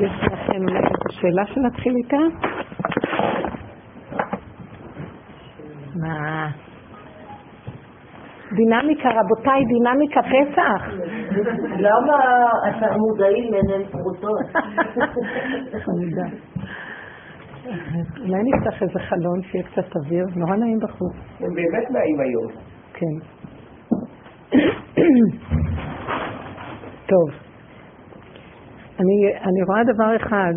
יש לכם שאלה שנתחיל איתה? מה? דינמיקה, רבותיי, דינמיקה פסח. למה אתם מודעים לעיניהם פרוטות? אולי נפתח איזה חלון שיהיה קצת אוויר, נורא נעים בחוץ. הם באמת נעים היום. כן. טוב. אני, אני רואה דבר אחד,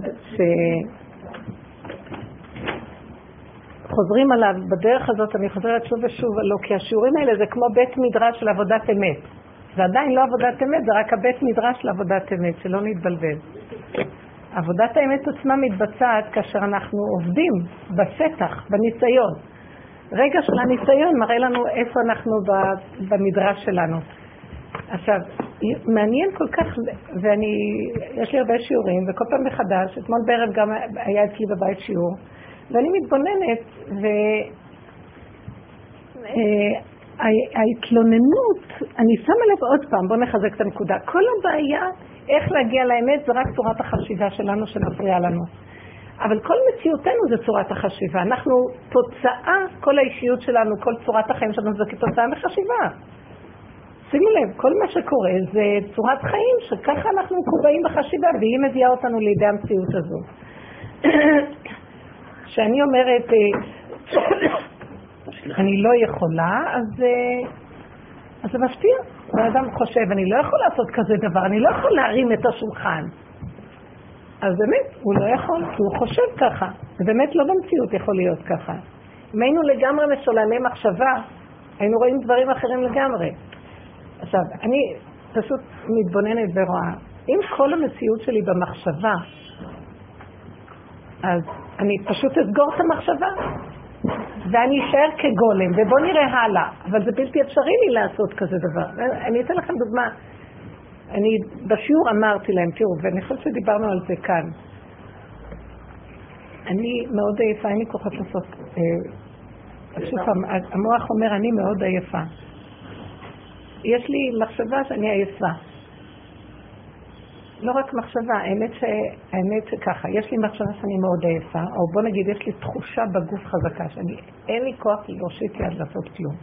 שחוזרים עליו בדרך הזאת, אני חוזרת שוב ושוב, לא, כי השיעורים האלה זה כמו בית מדרש של עבודת אמת. זה עדיין לא עבודת אמת, זה רק הבית מדרש של עבודת אמת, שלא נתבלבל. עבודת האמת עצמה מתבצעת כאשר אנחנו עובדים בשטח, בניסיון. רגע של הניסיון מראה לנו איפה אנחנו במדרש שלנו. עכשיו, מעניין כל כך, ואני, יש לי הרבה שיעורים, וכל פעם מחדש, אתמול בערב גם היה אצלי בבית שיעור, ואני מתבוננת, וההתלוננות, אה, אני שמה לב עוד פעם, בואו נחזק את הנקודה, כל הבעיה, איך להגיע לאמת, זה רק צורת החשיבה שלנו שמפריעה לנו. אבל כל מציאותנו זה צורת החשיבה. אנחנו תוצאה, כל האישיות שלנו, כל צורת החיים שלנו זה כתוצאה מחשיבה. שימו לב, כל מה שקורה זה צורת חיים שככה אנחנו מקובעים בחשיבה והיא מביאה אותנו לידי המציאות הזו. כשאני אומרת, אה, אני לא יכולה, אז, אה, אז זה מפתיע. בן אדם חושב, אני לא יכול לעשות כזה דבר, אני לא יכול להרים את השולחן. אז באמת, הוא לא יכול, כי הוא חושב ככה. ובאמת לא במציאות יכול להיות ככה. אם היינו לגמרי משולמי מחשבה, היינו רואים דברים אחרים לגמרי. עכשיו, אני פשוט מתבוננת ורואה, אם כל המציאות שלי במחשבה, אז אני פשוט אסגור את המחשבה, ואני אשאר כגולם, ובואו נראה הלאה. אבל זה בלתי אפשרי לי לעשות כזה דבר. אני אתן לכם דוגמה. אני בשיעור אמרתי להם, תראו, ואני חושבת שדיברנו על זה כאן. אני מאוד עייפה, אין לי כוחות לעשות... אה, שוב פעם, המוח אומר, אני מאוד עייפה. יש לי מחשבה שאני עייפה. לא רק מחשבה, האמת, שככה, יש לי מחשבה שאני מאוד עייפה, או בוא נגיד, יש לי תחושה בגוף חזקה, שאני, אין לי כוח להושיט יד לעשות כלום.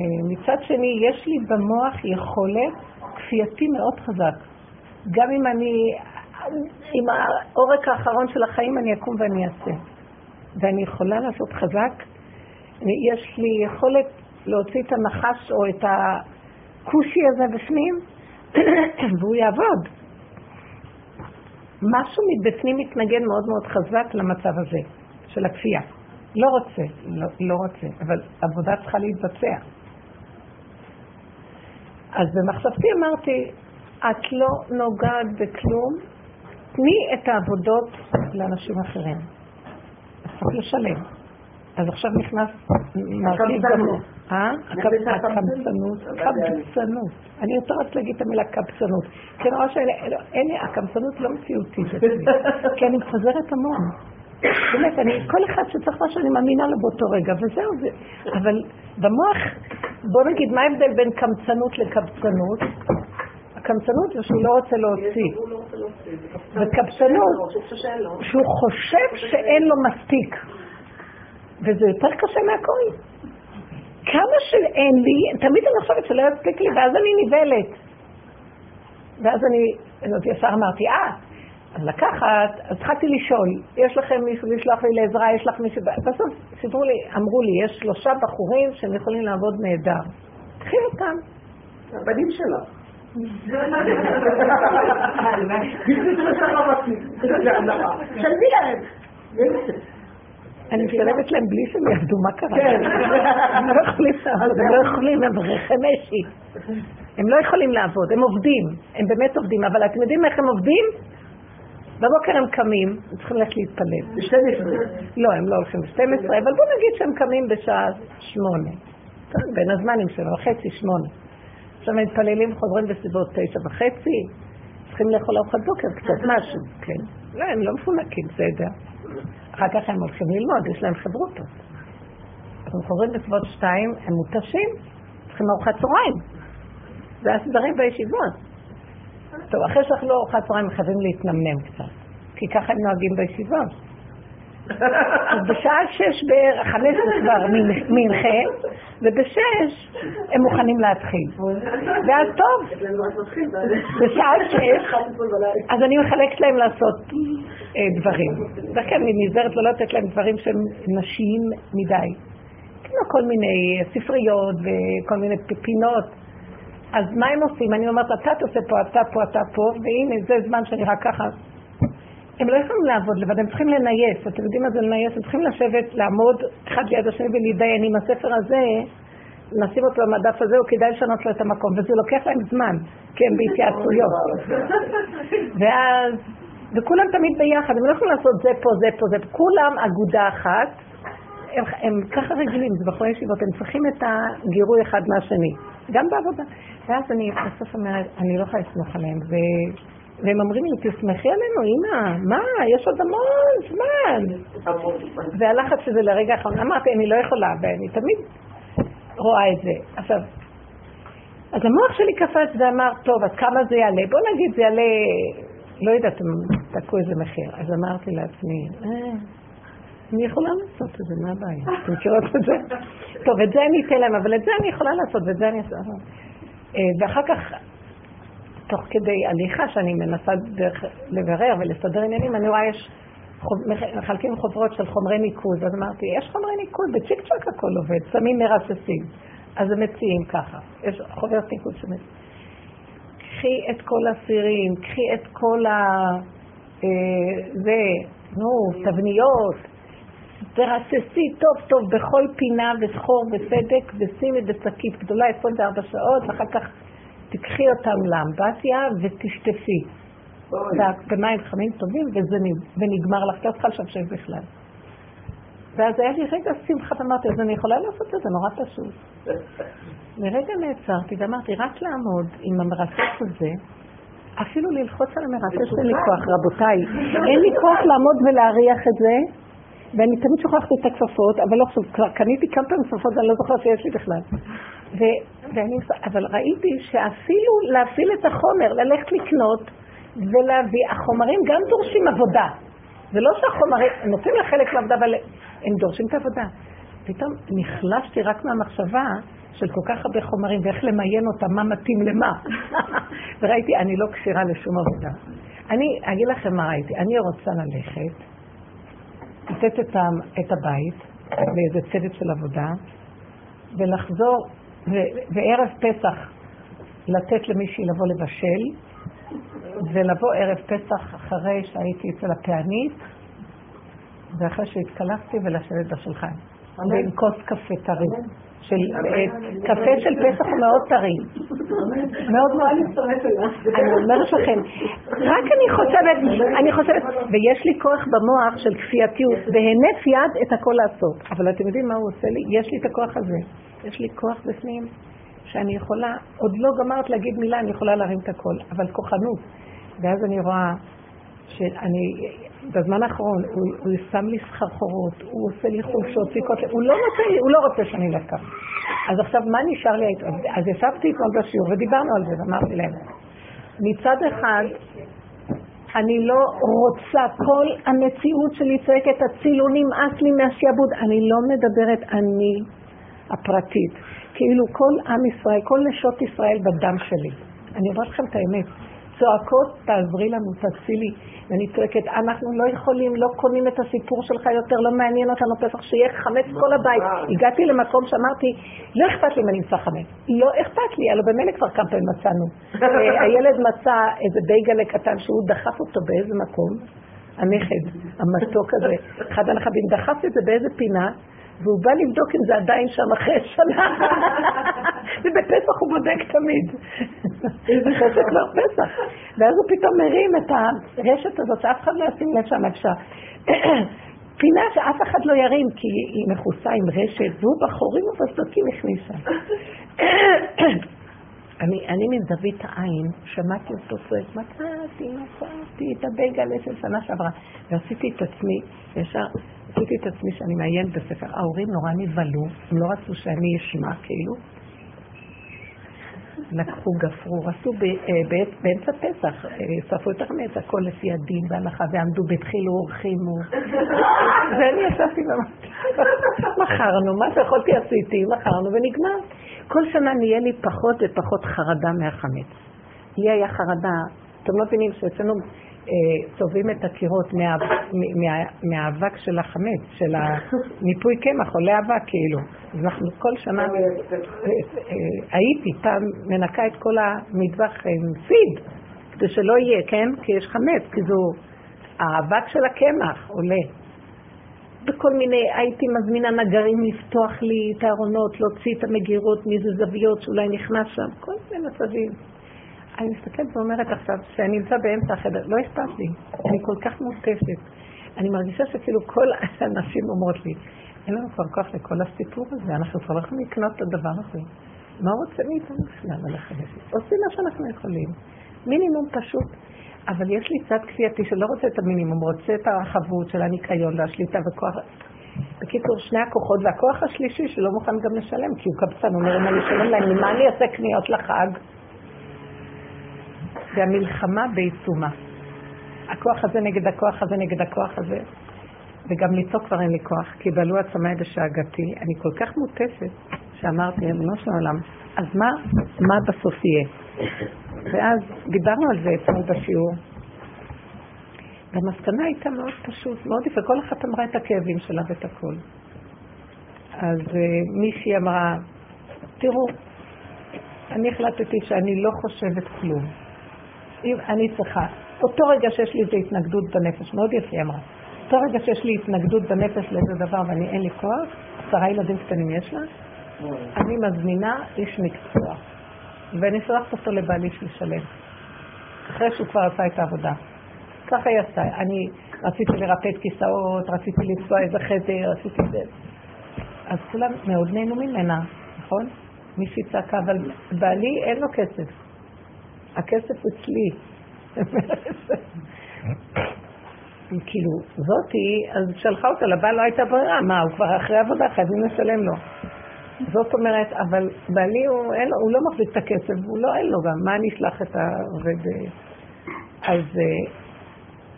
אה, מצד שני, יש לי במוח יכולת כפייתי מאוד חזק. גם אם אני, עם העורק האחרון של החיים, אני אקום ואני אעשה. ואני יכולה לעשות חזק. יש לי יכולת להוציא את הנחש או את הכושי הזה בפנים, והוא יעבוד. משהו מבפנים מתנגן מאוד מאוד חזק למצב הזה, של הכפייה. לא רוצה, לא, לא רוצה, אבל עבודה צריכה להתבצע. אז במחשבתי אמרתי, את לא נוגעת בכלום, תני את העבודות לאנשים אחרים. צריך לשלם. אז עכשיו נכנס מרכיב גמור. אה? הקמצנות. קמצנות. אני רוצה להגיד את המילה קמצנות. כי אני רואה שאין לי, הקמצנות לא מציאותית. כי אני מפזרת המון. באמת, אני, כל אחד שצריך מה שאני מאמינה לו באותו רגע, וזהו זה. אבל במוח, בוא נגיד, מה ההבדל בין קמצנות לקבצנות? הקמצנות זה שהוא לא רוצה להוציא. וקבצנות, שהוא חושב שאין לו מספיק. וזה יותר קשה מהכל. כמה שאין לי, תמיד אני חושבת שלא יספיק לי, ואז אני נבהלת. ואז אני, זאת ישר אמרתי, אה, אז לקחת, אז התחלתי לשאול, יש לכם מישהו לשלוח לי לעזרה, יש לך מישהו, בסוף סיפרו לי, אמרו לי, יש שלושה בחורים שהם יכולים לעבוד נהדר. קחי אותם. הבנים שלך. שלמי להם. אני משלמת להם בלי שהם יעבדו, מה קרה? כן. הם לא יכולים לעבוד, הם לא יכולים, הם ברכי משי. הם לא יכולים לעבוד, הם עובדים, הם באמת עובדים, אבל אתם יודעים איך הם עובדים? בבוקר הם קמים, הם צריכים ללכת להתפלל. ב-12. לא, הם לא הולכים ב-12, אבל בואו נגיד שהם קמים בשעה שמונה. בין הזמנים שלו, וחצי, שמונה. עכשיו הם מתפללים, חוזרים בסביבות תשע וחצי, צריכים לאכול ארוחת בוקר, קצת משהו, כן. לא, הם לא מפונקים, בסדר. אחר כך הם הולכים ללמוד, יש להם חברותות. אז הם חוזרים בסביבות שתיים, הם מותשים, צריכים ארוחת צהריים. זה הסדרים בישיבות. טוב, אחרי שאכלו ארוחת צהריים חייבים להתנמנם קצת, כי ככה הם נוהגים בישיבה. אז בשעה שש בערך, חמש זה כבר מנחה, ובשש הם מוכנים להתחיל. ואז טוב, בשעה שש, אז אני מחלקת להם לעשות אה, דברים. וכן, אני נזהרת לא לתת להם דברים שהם נשיים מדי. כמו כל מיני ספריות וכל מיני פינות. אז מה הם עושים? אני אומרת, אתה תעשה פה, אתה פה, אתה פה, והנה, זה זמן שאני רק ככה הם לא יכולים לעבוד לבד, הם צריכים לנייס. אתם יודעים מה זה לנייס? הם צריכים לשבת, לעמוד אחד ליד השני ולהתדיין עם הספר הזה, נשים אותו במדף הזה, הוא כדאי לשנות לו את המקום, וזה לוקח להם זמן, כי הם בהתייעצויות. ואז, וכולם תמיד ביחד, הם לא יכולים לעשות זה פה, זה פה, זה פה, כולם אגודה אחת, הם, הם ככה רגילים, זה בחורי ישיבות, הם צריכים את הגירוי אחד מהשני, גם בעבודה. ואז אני בסוף אומרת, אני לא יכולה לסמוך עליהם, והם אומרים לי, תשמחי עלינו, אמא, מה, יש עוד המון זמן. והלחץ שזה לרגע האחרון, אמרתי, אני לא יכולה, ואני תמיד רואה את זה. עכשיו, אז המוח שלי קפץ ואמר, טוב, אז כמה זה יעלה? בוא נגיד, זה יעלה, לא יודעת, תקעו איזה מחיר. אז אמרתי לעצמי, אה, אני יכולה לעשות את זה, מה הבעיה? אתם מכירות את זה? טוב, את זה אני אתן להם, אבל את זה אני יכולה לעשות, ואת זה אני אעשה. אה, ואחר כך תוך כדי הליכה שאני מנסה דרך לברר ולסדר עניינים, אני רואה יש, מחלקים חוברות של חומרי ניקוז, אז אמרתי, יש חומרי ניקוז, בצ'יק צ'אק הכל עובד, שמים מרססים. אז הם מציעים ככה, יש חוברת ניקוז שמציעים. קחי את כל הסירים, קחי את כל ה... אה, זה, נו, תבניות, תרססי טוב טוב בכל פינה וסחור וסדק ושימי בשקית גדולה 24 שעות, ואחר כך תקחי אותם לאמבטיה ותשטפי. במים חמים טובים וזה ונגמר לך, לא צריכה לשפשף בכלל. ואז היה לי רגע שמחה ואמרתי, אז אני יכולה לעשות את זה, נורא פשוט. לרגע נעצרתי ואמרתי, רק לעמוד עם המרסס הזה, אפילו ללחוץ על המרסס אין לי כוח, רבותיי. אין לי כוח לעמוד ולהריח את זה, ואני תמיד שוכחת את הכפפות, אבל לא חשוב, כבר קניתי כמה פעמים כפפות ואני לא זוכרת שיש לי בכלל. ו, ואני, אבל ראיתי שאפילו להפעיל את החומר, ללכת לקנות ולהביא, החומרים גם דורשים עבודה. זה לא שהחומרים, הם נותנים לך חלק מהעבודה, אבל הם דורשים את העבודה. פתאום נחלשתי רק מהמחשבה של כל כך הרבה חומרים ואיך למיין אותם, מה מתאים למה. וראיתי, אני לא כשירה לשום עבודה. אני אגיד לכם מה ראיתי, אני רוצה ללכת, לתת את, הבית באיזה צוות של עבודה, ולחזור וערב פסח לתת למישהי לבוא לבשל, ולבוא ערב פסח אחרי שהייתי אצל הפענית, ואחרי שהתקלחתי ולשבת בשולחן. ועם כוס קפה טרי. של אה, קפה של פסח הוא מאוד טרי. מאוד מאוד להצטרף אליו. אני אומרת לכם, רק אני חושבת, אני חושבת, ויש לי כוח במוח של כפייתיות, בהינף יד את הכל לעשות. אבל אתם יודעים מה הוא עושה לי? יש לי את הכוח הזה. יש לי כוח בפנים שאני יכולה, עוד לא גמרת להגיד מילה, אני יכולה להרים את הכל, אבל כוחנות. ואז אני רואה שאני, בזמן האחרון, הוא, הוא שם לי סחרחורות, הוא עושה לי חולשות, סיכות, הוא לא רוצה לי, הוא לא רוצה שאני אלך. אז עכשיו, מה נשאר לי? אז ישבתי אתמול בשיעור ודיברנו על זה, ואמרתי להם, מצד אחד, אני לא רוצה, כל המציאות שלי צועקת, הצילו נמאס לי מהשיעבוד. אני לא מדברת אני הפרטית. כאילו כל עם ישראל, כל נשות ישראל בדם שלי. אני אומרת לכם את האמת. צועקות, תעזרי לנו, תצילי. ואני צועקת, אנחנו לא יכולים, לא קונים את הסיפור שלך יותר, לא מעניין אותנו פסח, שיהיה חמץ כל הבית. הגעתי למקום שאמרתי, לא אכפת לי אם אני אמצא חמץ. לא אכפת לי, הלוא במילא כבר כמה פעמים מצאנו. אה, הילד מצא איזה בייגלה קטן שהוא דחף אותו באיזה מקום, הנכד, המתוק הזה, אחד הנכדים, דחף את זה באיזה פינה, והוא בא לבדוק אם זה עדיין שם אחרי שנה. ובפסח הוא בודק תמיד. אחרי שכבר פסח. ואז הוא פתאום מרים את הרשת הזאת שאף אחד לא ישים לב שם אפשר. פינה שאף אחד לא ירים כי היא מכוסה עם רשת, והוא בחורים ובסדקים הכניסה. אני, אני מזווית העין, שמעתי אותו צועק, מצאתי, מצאתי את הבייגלה של שנה שעברה, ועשיתי את עצמי, ישר עשיתי את עצמי שאני מעיינת בספר. ההורים נורא נבהלו, הם לא רצו שאני אשמע, כאילו. לקחו, גפרו, עשו אה, באמצע פסח, אה, שרפו את החמץ, הכל לפי הדין והלכה, ועמדו, והתחילו, הורחימו. ואני ישבתי ואמרתי, מכרנו, מה שיכולתי עשיתי, מכרנו ונגמר. כל שנה נהיה לי פחות ופחות חרדה מהחמץ. לי היה חרדה, אתם לא מבינים שאצלנו צובעים את הקירות מהאבק של החמץ, של המיפוי קמח, עולה אבק כאילו. אז אנחנו כל שנה, אה, אה, הייתי פעם מנקה את כל המטבח עם פיד, כדי שלא יהיה, כן? כי יש חמץ, כי זו, האבק של הקמח עולה. בכל מיני, הייתי מזמינה נגרים לפתוח לי את הארונות, להוציא את המגירות מאיזה זוויות שאולי נכנס שם, כל מיני מצבים. אני מסתכלת ואומרת עכשיו, שאני נמצא באמצע החדר, לא אכפת לי, אני כל כך מותשת. אני מרגישה שכאילו כל הנשים אומרות לי, אין לנו כבר כוח לכל הסיפור הזה, אנחנו כבר לא יכולים לקנות את הדבר הזה. מה הוא רוצה מאיתנו בכלל ללכת? עושים מה שאנחנו יכולים. מינימום פשוט. אבל יש לי צד כפייתי שלא רוצה את המינימום, רוצה את החבות של הניקיון והשליטה וכוח... בקיצור, שני הכוחות, והכוח השלישי שלא מוכן גם לשלם, כי הוא קבצן, אומר, אם אני אשלם להם, ממה אני אעשה קניות לחג? והמלחמה בעיצומה. הכוח הזה נגד הכוח הזה נגד הכוח הזה. וגם לצעוק כבר אין לי כוח, כי בעלו עצמי בשאגתי. אני כל כך מוטפת, שאמרתי, אבנו של העולם, אז מה, מה בסוף יהיה? ואז דיברנו על זה אתמול בשיעור. והמסקנה הייתה מאוד פשוט, מאוד יפה, כל אחת אמרה את הכאבים שלה ואת הכול. אז uh, מישהי אמרה, תראו, אני החלטתי שאני לא חושבת כלום. אם אני צריכה, אותו רגע שיש לי איזו התנגדות בנפש, מאוד יפה אמרה, אותו רגע שיש לי התנגדות בנפש לאיזה דבר ואני אין לי כוח, עשרה ילדים קטנים יש לה, אני מזמינה איש מקצוע, ואני שולחת אותו לבעלי לשלם, אחרי שהוא כבר עשה את העבודה. ככה היא עשתה. אני רציתי לרפד כיסאות, רציתי לצבוע איזה חדר, רציתי זה. אז כולם מאוד נהנו ממנה, נכון? מישהי צעקה, אבל בעלי אין לו כסף. הכסף אצלי. כאילו, זאתי, אז שלחה אותה לבעל, לא הייתה ברירה, מה, הוא כבר אחרי עבודה, חייבים לשלם לו. זאת אומרת, אבל בעלי הוא, אין הוא לא מחזיק את הכסף, הוא לא, אין לו גם, מה אני אשלח את העובד? אז אה,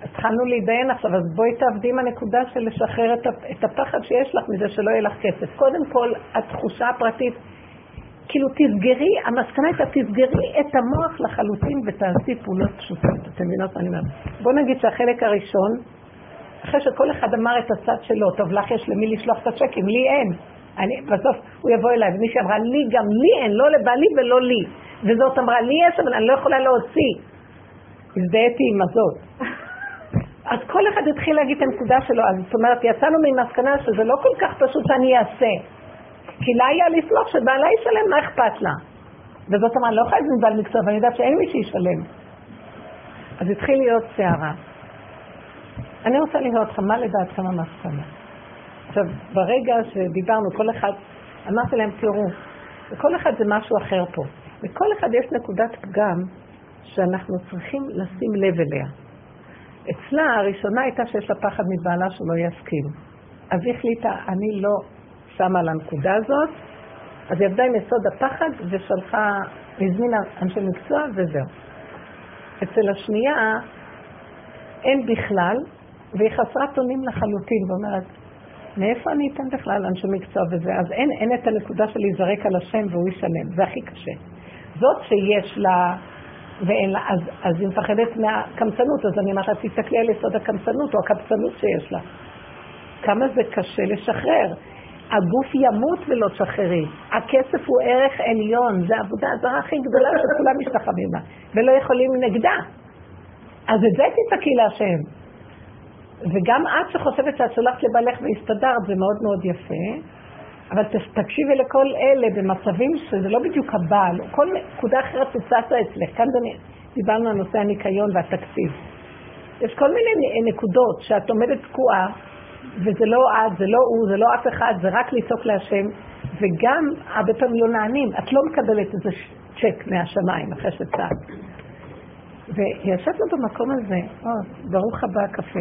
התחלנו להתדיין עכשיו, אז בואי תעבדי עם הנקודה של לשחרר את הפחד שיש לך מזה שלא יהיה לך כסף. קודם כל, התחושה הפרטית, כאילו תסגרי, המסקנה הייתה תסגרי את המוח לחלוטין ותעשי פעולות פשוטות. אתם מבינות מה אני אומרת? בוא נגיד שהחלק הראשון, אחרי שכל אחד אמר את הצד שלו, טוב, לך יש למי לשלוח את הצ'קים, לי אין. אני, בסוף הוא יבוא אליי, ומישהי אמרה, לי גם לי אין, לא לבעלי ולא לי. וזאת אמרה, לי יש, אבל אני לא יכולה להוציא. הזדהיתי עם הזאת. אז כל אחד התחיל להגיד את הנקודה שלו, אז זאת אומרת, יצאנו ממסקנה שזה לא כל כך פשוט שאני אעשה. כי לה היה לסמוך שבעלה ישלם, מה אכפת לה? וזאת אומרת, אני לא יכולה להזמין בעל מקצוע, ואני יודעת שאין מי שישלם. אז התחיל להיות סערה. אני רוצה לראות לך, מה לדעתכם המסקנה? עכשיו, ברגע שדיברנו, כל אחד, אמרתי להם, תראו, לכל אחד זה משהו אחר פה. לכל אחד יש נקודת פגם שאנחנו צריכים לשים לב אליה. אצלה הראשונה הייתה שיש לה פחד מבעלה שלא יסכים. אז היא החליטה, אני לא שמה על הנקודה הזאת, אז היא עבדה עם יסוד הפחד ושלחה, הזמינה אנשי מקצוע וזהו. אצל השנייה אין בכלל, והיא חסרת אונים לחלוטין, ואומרת, מאיפה אני אתן בכלל אנשי מקצוע וזה? אז אין, אין את הנקודה של להיזרק על השם והוא ישלם, זה הכי קשה. זאת שיש לה, ואין לה, אז, אז היא מפחדת מהקמצנות, אז אני אומרת תסתכלי על יסוד הקמצנות או הקבצנות שיש לה. כמה זה קשה לשחרר. הגוף ימות ולא תשחררי. הכסף הוא ערך עליון, זו העבודה הזרה הכי גדולה שכולם משתחווים לה, ולא יכולים נגדה. אז את זה תצעקי להשם. וגם את שחושבת שאת שולחת לבעלך והסתדרת, זה מאוד מאוד יפה, אבל תקשיבי לכל אלה במצבים שזה לא בדיוק הבעל, כל נקודה אחרת תצצה אצלך. כאן דיברנו על נושא הניקיון והתקציב. יש כל מיני נקודות שאת עומדת תקועה, וזה לא את, זה לא הוא, זה לא אף אחד, זה רק לצעוק להשם, וגם הרבה פעמים לא נענים, את לא מקבלת איזה צ'ק מהשמיים אחרי שצעק. וישבנו במקום הזה, או, ברוך הבא הקפה.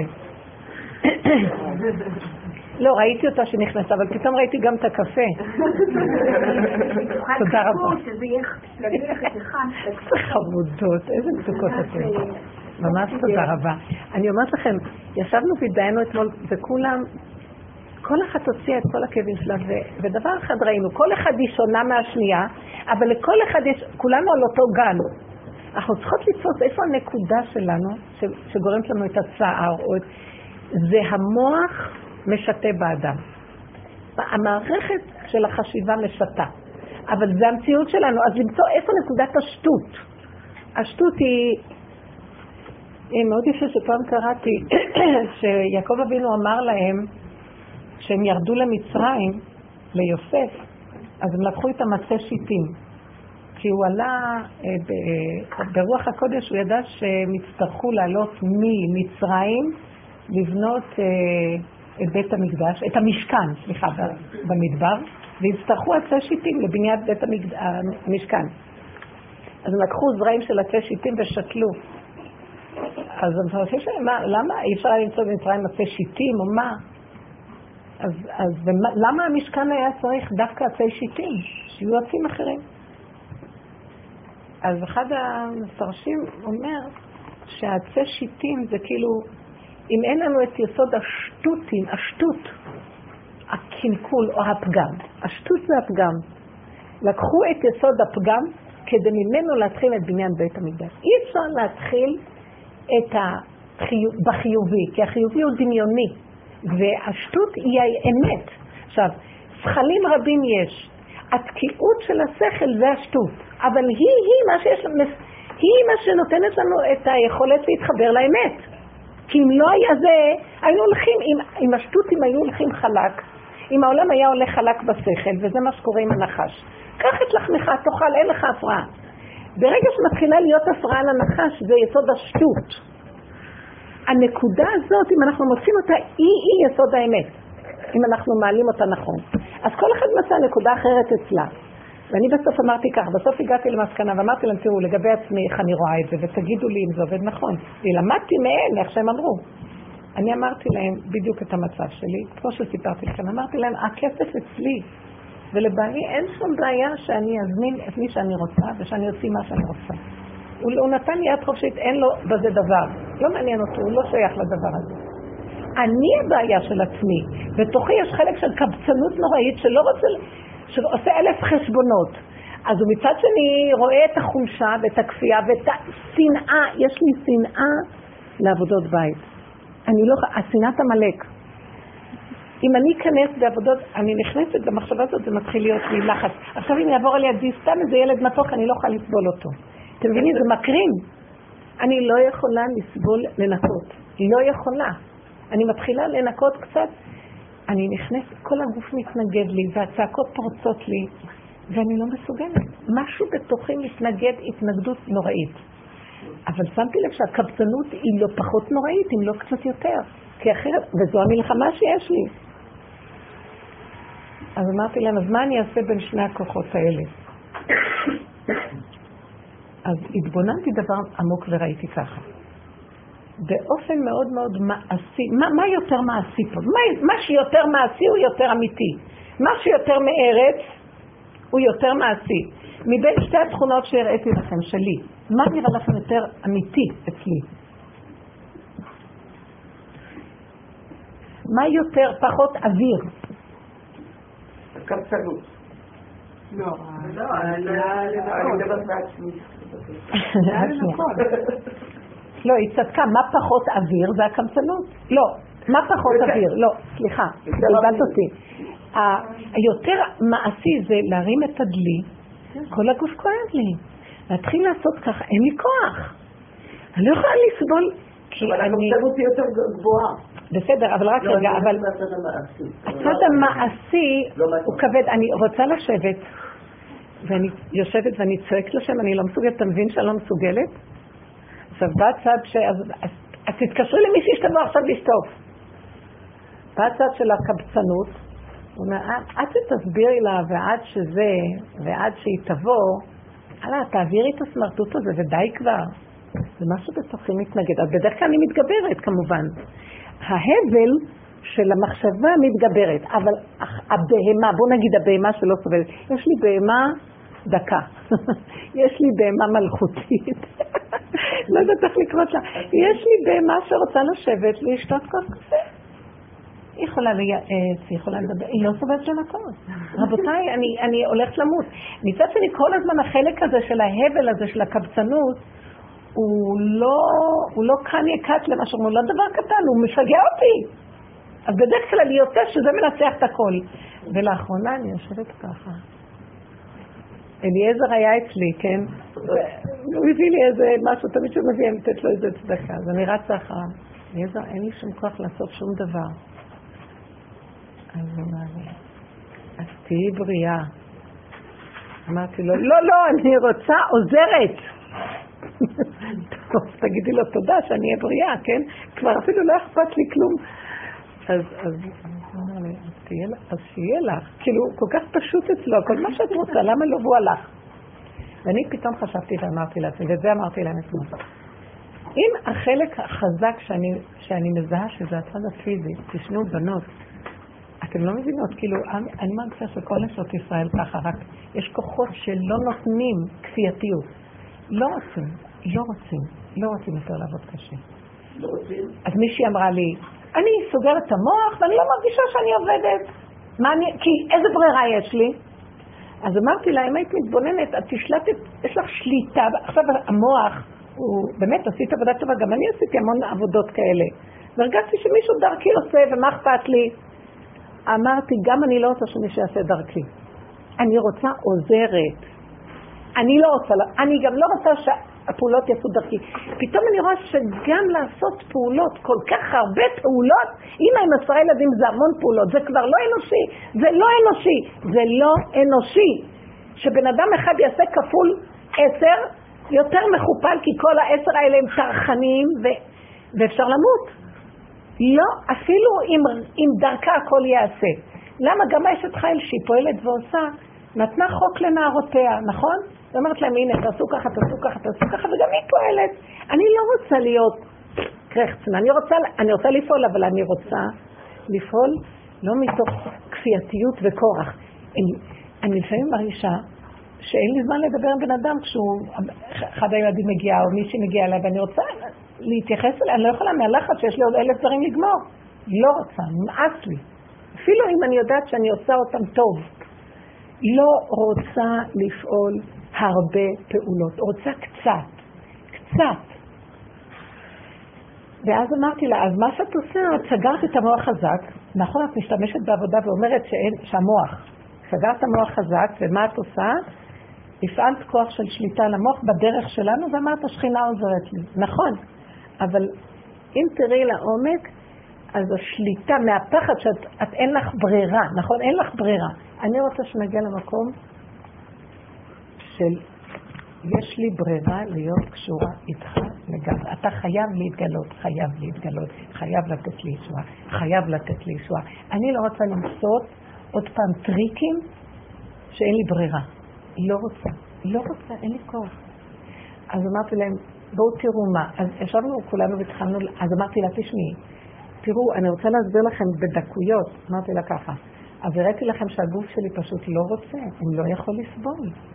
לא, ראיתי אותה שנכנסה, אבל פתאום ראיתי גם את הקפה. תודה רבה. חמודות, איזה מתוקות אתן. ממש תודה רבה. אני אומרת לכם, ישבנו והתדיינו אתמול, וכולם, כל אחת הוציאה את כל הכאבים שלה, ודבר אחד ראינו, כל אחד היא שונה מהשנייה, אבל לכל אחד יש, כולנו על אותו גן. אנחנו צריכות לתפוס איפה הנקודה שלנו, שגורמת לנו את הצער, או את... זה המוח משתה באדם. המערכת של החשיבה משתה, אבל זה המציאות שלנו, אז למצוא איפה נקודת השטות. השטות היא מאוד יפה שפעם קראתי, שיעקב אבינו אמר להם, כשהם ירדו למצרים, ליוסף, אז הם לקחו את המצה שיטים. כי הוא עלה אה, ברוח הקודש, הוא ידע שהם יצטרכו לעלות ממצרים, לבנות אה, את בית המקדש, את המשכן, סליחה, במדבר, ויצטרכו עצי שיטים לבניית בית המשכן. אז הם לקחו זרעים של עצי שיטים ושתלו. אז אני חושבת למה אי אפשר למצוא במצרים עצי שיטים או מה? אז, אז ומה, למה המשכן היה צריך דווקא עצי שיטים? שיהיו עצים אחרים. אז אחד המפרשים אומר שהעצי שיטים זה כאילו אם אין לנו את יסוד השטותים, השטות, הקלקול או הפגם, השטות זה הפגם. לקחו את יסוד הפגם כדי ממנו להתחיל את בניין בית המקדש. אי אפשר להתחיל את החיוב, בחיובי, כי החיובי הוא דמיוני, והשטות היא האמת. עכשיו, זכלים רבים יש. התקיעות של השכל זה השטות, אבל היא, היא מה שיש, היא מה שנותנת לנו את היכולת להתחבר לאמת. כי אם לא היה זה, היינו הולכים, אם, אם השטותים היו הולכים חלק, אם העולם היה הולך חלק בשכל, וזה מה שקורה עם הנחש. קח את לחמך, תאכל, אין לך הפרעה. ברגע שמתחילה להיות הפרעה לנחש, זה יסוד השטות. הנקודה הזאת, אם אנחנו מוצאים אותה, היא-היא יסוד האמת, אם אנחנו מעלים אותה נכון. אז כל אחד מצא נקודה אחרת אצלה. ואני בסוף אמרתי כך, בסוף הגעתי למסקנה ואמרתי להם, תראו, לגבי עצמי, איך אני רואה את זה, ותגידו לי אם זה עובד נכון. ולמדתי מהם, איך שהם אמרו. אני אמרתי להם בדיוק את המצב שלי, כמו שסיפרתי לכם, אמרתי להם, הכסף אצלי, ולבעלי אין שום בעיה שאני אזמין את מי שאני רוצה, ושאני אוציא מה שאני רוצה. הוא, נתן לי יד חופשית, אין לו בזה דבר. לא מעניין אותו, הוא לא שייך לדבר הזה. אני הבעיה של עצמי. בתוכי יש חלק של קבצנות נוראית שלא רוצה... שעושה אלף חשבונות. אז הוא מצד שני רואה את החולשה ואת הכפייה ואת השנאה, יש לי שנאה לעבודות בית. אני לא, השנאת עמלק. אם אני אכנס בעבודות, אני נכנסת במחשבה הזאת, זה מתחיל להיות לי לחץ. עכשיו אם יעבור על ידי סתם איזה ילד מתוק, אני לא יכולה לסבול אותו. אתם מבינים? זה מקרין. אני לא יכולה לסבול לנקות. לא יכולה. אני מתחילה לנקות קצת, אני נכנסת, כל הגוף מתנגד לי, והצעקות פורצות לי, ואני לא מסוגלת. משהו בתוכי מתנגד התנגדות נוראית. אבל שמתי לב שהקבצנות היא לא פחות נוראית, אם לא קצת יותר. כי אחרת, וזו המלחמה שיש לי. אז אמרתי להם, אז מה אני אעשה בין שני הכוחות האלה? אז התבוננתי דבר עמוק וראיתי ככה. באופן מאוד מאוד מעשי. מה, מה יותר מעשי פה? מה, מה שיותר מעשי הוא יותר אמיתי. מה שיותר מארץ הוא יותר מעשי. מבין שתי התכונות שהראיתי לכם, שלי, מה נראה לכם יותר אמיתי אצלי? מה יותר פחות אוויר? קמצנות. לא, אני מדברת מעצמי. לא, היא צדקה, מה פחות אוויר זה הקמצנות. לא, מה פחות אוויר? לא, סליחה, בלבלת אותי. היותר מעשי זה להרים את הדלי, כל הגוף כואב לי. להתחיל לעשות ככה, אין לי כוח. אני לא יכולה לסבול, כי אבל אני... הקמצנות היא יותר גבוהה. בסדר, אבל רק לא, רגע, אבל. הצד המעשי לא. הוא כבד. אני רוצה לשבת, ואני יושבת ואני צועקת לשם, אני לא מסוגלת, אתה מבין שאני לא מסוגלת? עכשיו בא הצד ש... אז, תתקשרי למישהי שתבוא עכשיו לשטוף. בא הצד של הקבצנות, הוא אומר, עד שתסבירי לה ועד שזה, ועד שהיא תבוא, הלאה, תעבירי את הסמרטוט הזה ודי כבר. זה משהו בתוכי מתנגד. אז בדרך כלל אני מתגברת כמובן. ההבל של המחשבה מתגברת, אבל הבהמה, בוא נגיד הבהמה שלא סובלת, יש לי בהמה דקה, יש לי בהמה מלכותית, לא יודעת איך לקרוא לה, יש לי בהמה שרוצה לשבת לשתות כוס קפה. היא יכולה לייעץ, היא יכולה לדבר, היא לא סובלת של הכל. רבותיי, אני, אני הולכת למות. מצד שני, כל הזמן החלק הזה של ההבל הזה, של הקבצנות, הוא לא, הוא לא כאן יקט למשהו, הוא לא דבר קטן, הוא משגע אותי. אז בדרך כלל יוצא שזה מנצח את הכל. ולאחרונה אני יושבת ככה. אליעזר היה אצלי, כן? הוא הביא לי איזה משהו, תמיד כשהוא מביא, אני לתת לו איזה צדקה. אז אני רצה אחריו. אליעזר, אין לי שום כוח לעשות שום דבר. אז הוא אמר לי, אז תהיי בריאה. אמרתי לו, לא, לא, אני רוצה עוזרת. טוב, תגידי לו תודה שאני אהיה בריאה, כן? כבר אפילו לא אכפת לי כלום. אז, אז שיהיה לך. כאילו, כל כך פשוט אצלו, כל מה שאת רוצה, למה לא והוא הלך? ואני פתאום חשבתי ואמרתי לעצמי, ואת זה אמרתי להם אתמול. אם החלק החזק שאני, שאני מזהה שזה הצד הפיזי, תשמעו בנות, אתם לא מבינות, כאילו, אני מרגישה שכל נשות ישראל ככה, רק יש כוחות שלא נותנים כפייתיות. לא רוצים, לא רוצים, לא רוצים יותר לעבוד קשה. לא רוצים? אז מישהי אמרה לי, אני סוגרת את המוח ואני לא מרגישה שאני עובדת. מה אני, כי איזה ברירה יש לי? אז אמרתי לה, אם היית מתבוננת, את תשלטת, יש לך שליטה, עכשיו המוח, הוא באמת עשית עבודה טובה, גם אני עשיתי המון עבודות כאלה. והרגשתי שמישהו דרכי עושה, ומה אכפת לי? אמרתי, גם אני לא רוצה שמישהו יעשה דרכי. אני רוצה עוזרת. אני לא רוצה, אני גם לא רוצה שהפעולות יעשו דרכי. פתאום אני רואה שגם לעשות פעולות, כל כך הרבה פעולות, אימא עם עשרה ילדים זה המון פעולות, זה כבר לא אנושי, זה לא אנושי, זה לא אנושי. שבן אדם אחד יעשה כפול עשר, יותר מכופל, כי כל העשר האלה הם טרחנים ו... ואפשר למות. לא, אפילו אם, אם דרכה הכל ייעשה. למה? גם האשת חיל שהיא פועלת ועושה, נתנה חוק לנערותיה, נכון? היא אומרת להם, הנה, תעשו ככה, תעשו ככה, תעשו ככה, וגם היא פועלת. אני לא רוצה להיות קרחצנה, אני אני רוצה לפעול, אבל אני רוצה לפעול לא מתוך כפייתיות וכורח. אני, אני לפעמים מרגישה שאין לי זמן לדבר עם בן אדם כשהוא, אחד הילדים מגיע או מישהי מגיע אליי, ואני רוצה להתייחס אליה, אני לא יכולה מהלחץ שיש לי עוד אלף דברים לגמור. לא רוצה, נמאס לי. אפילו אם אני יודעת שאני עושה אותם טוב, לא רוצה לפעול הרבה פעולות, רוצה קצת, קצת. ואז אמרתי לה, אז מה שאת עושה, את סגרת את המוח חזק, נכון, את משתמשת בעבודה ואומרת שאין, שהמוח, סגרת המוח חזק, ומה את עושה? הפעלת כוח של שליטה על המוח בדרך שלנו, ואמרת, השכינה עוזרת לי. נכון, אבל אם תראי לעומק, אז השליטה מהפחד שאת אין לך ברירה, נכון? אין לך ברירה. אני רוצה שנגיע למקום של יש לי ברירה להיות קשורה איתך לגמרי. אתה חייב להתגלות, חייב להתגלות, חייב לתת לי ישועה, חייב לתת לי ישועה. אני לא רוצה למצוא עוד פעם טריקים שאין לי ברירה. לא רוצה, לא רוצה, אין לי כוח. אז אמרתי להם, בואו תראו מה. אז ישבנו כולנו והתחלנו, אז אמרתי לה, תשמעי, תראו, אני רוצה להסביר לכם בדקויות. אמרתי לה ככה, אז הראיתי לכם שהגוף שלי פשוט לא רוצה, הוא לא יכול לסבול.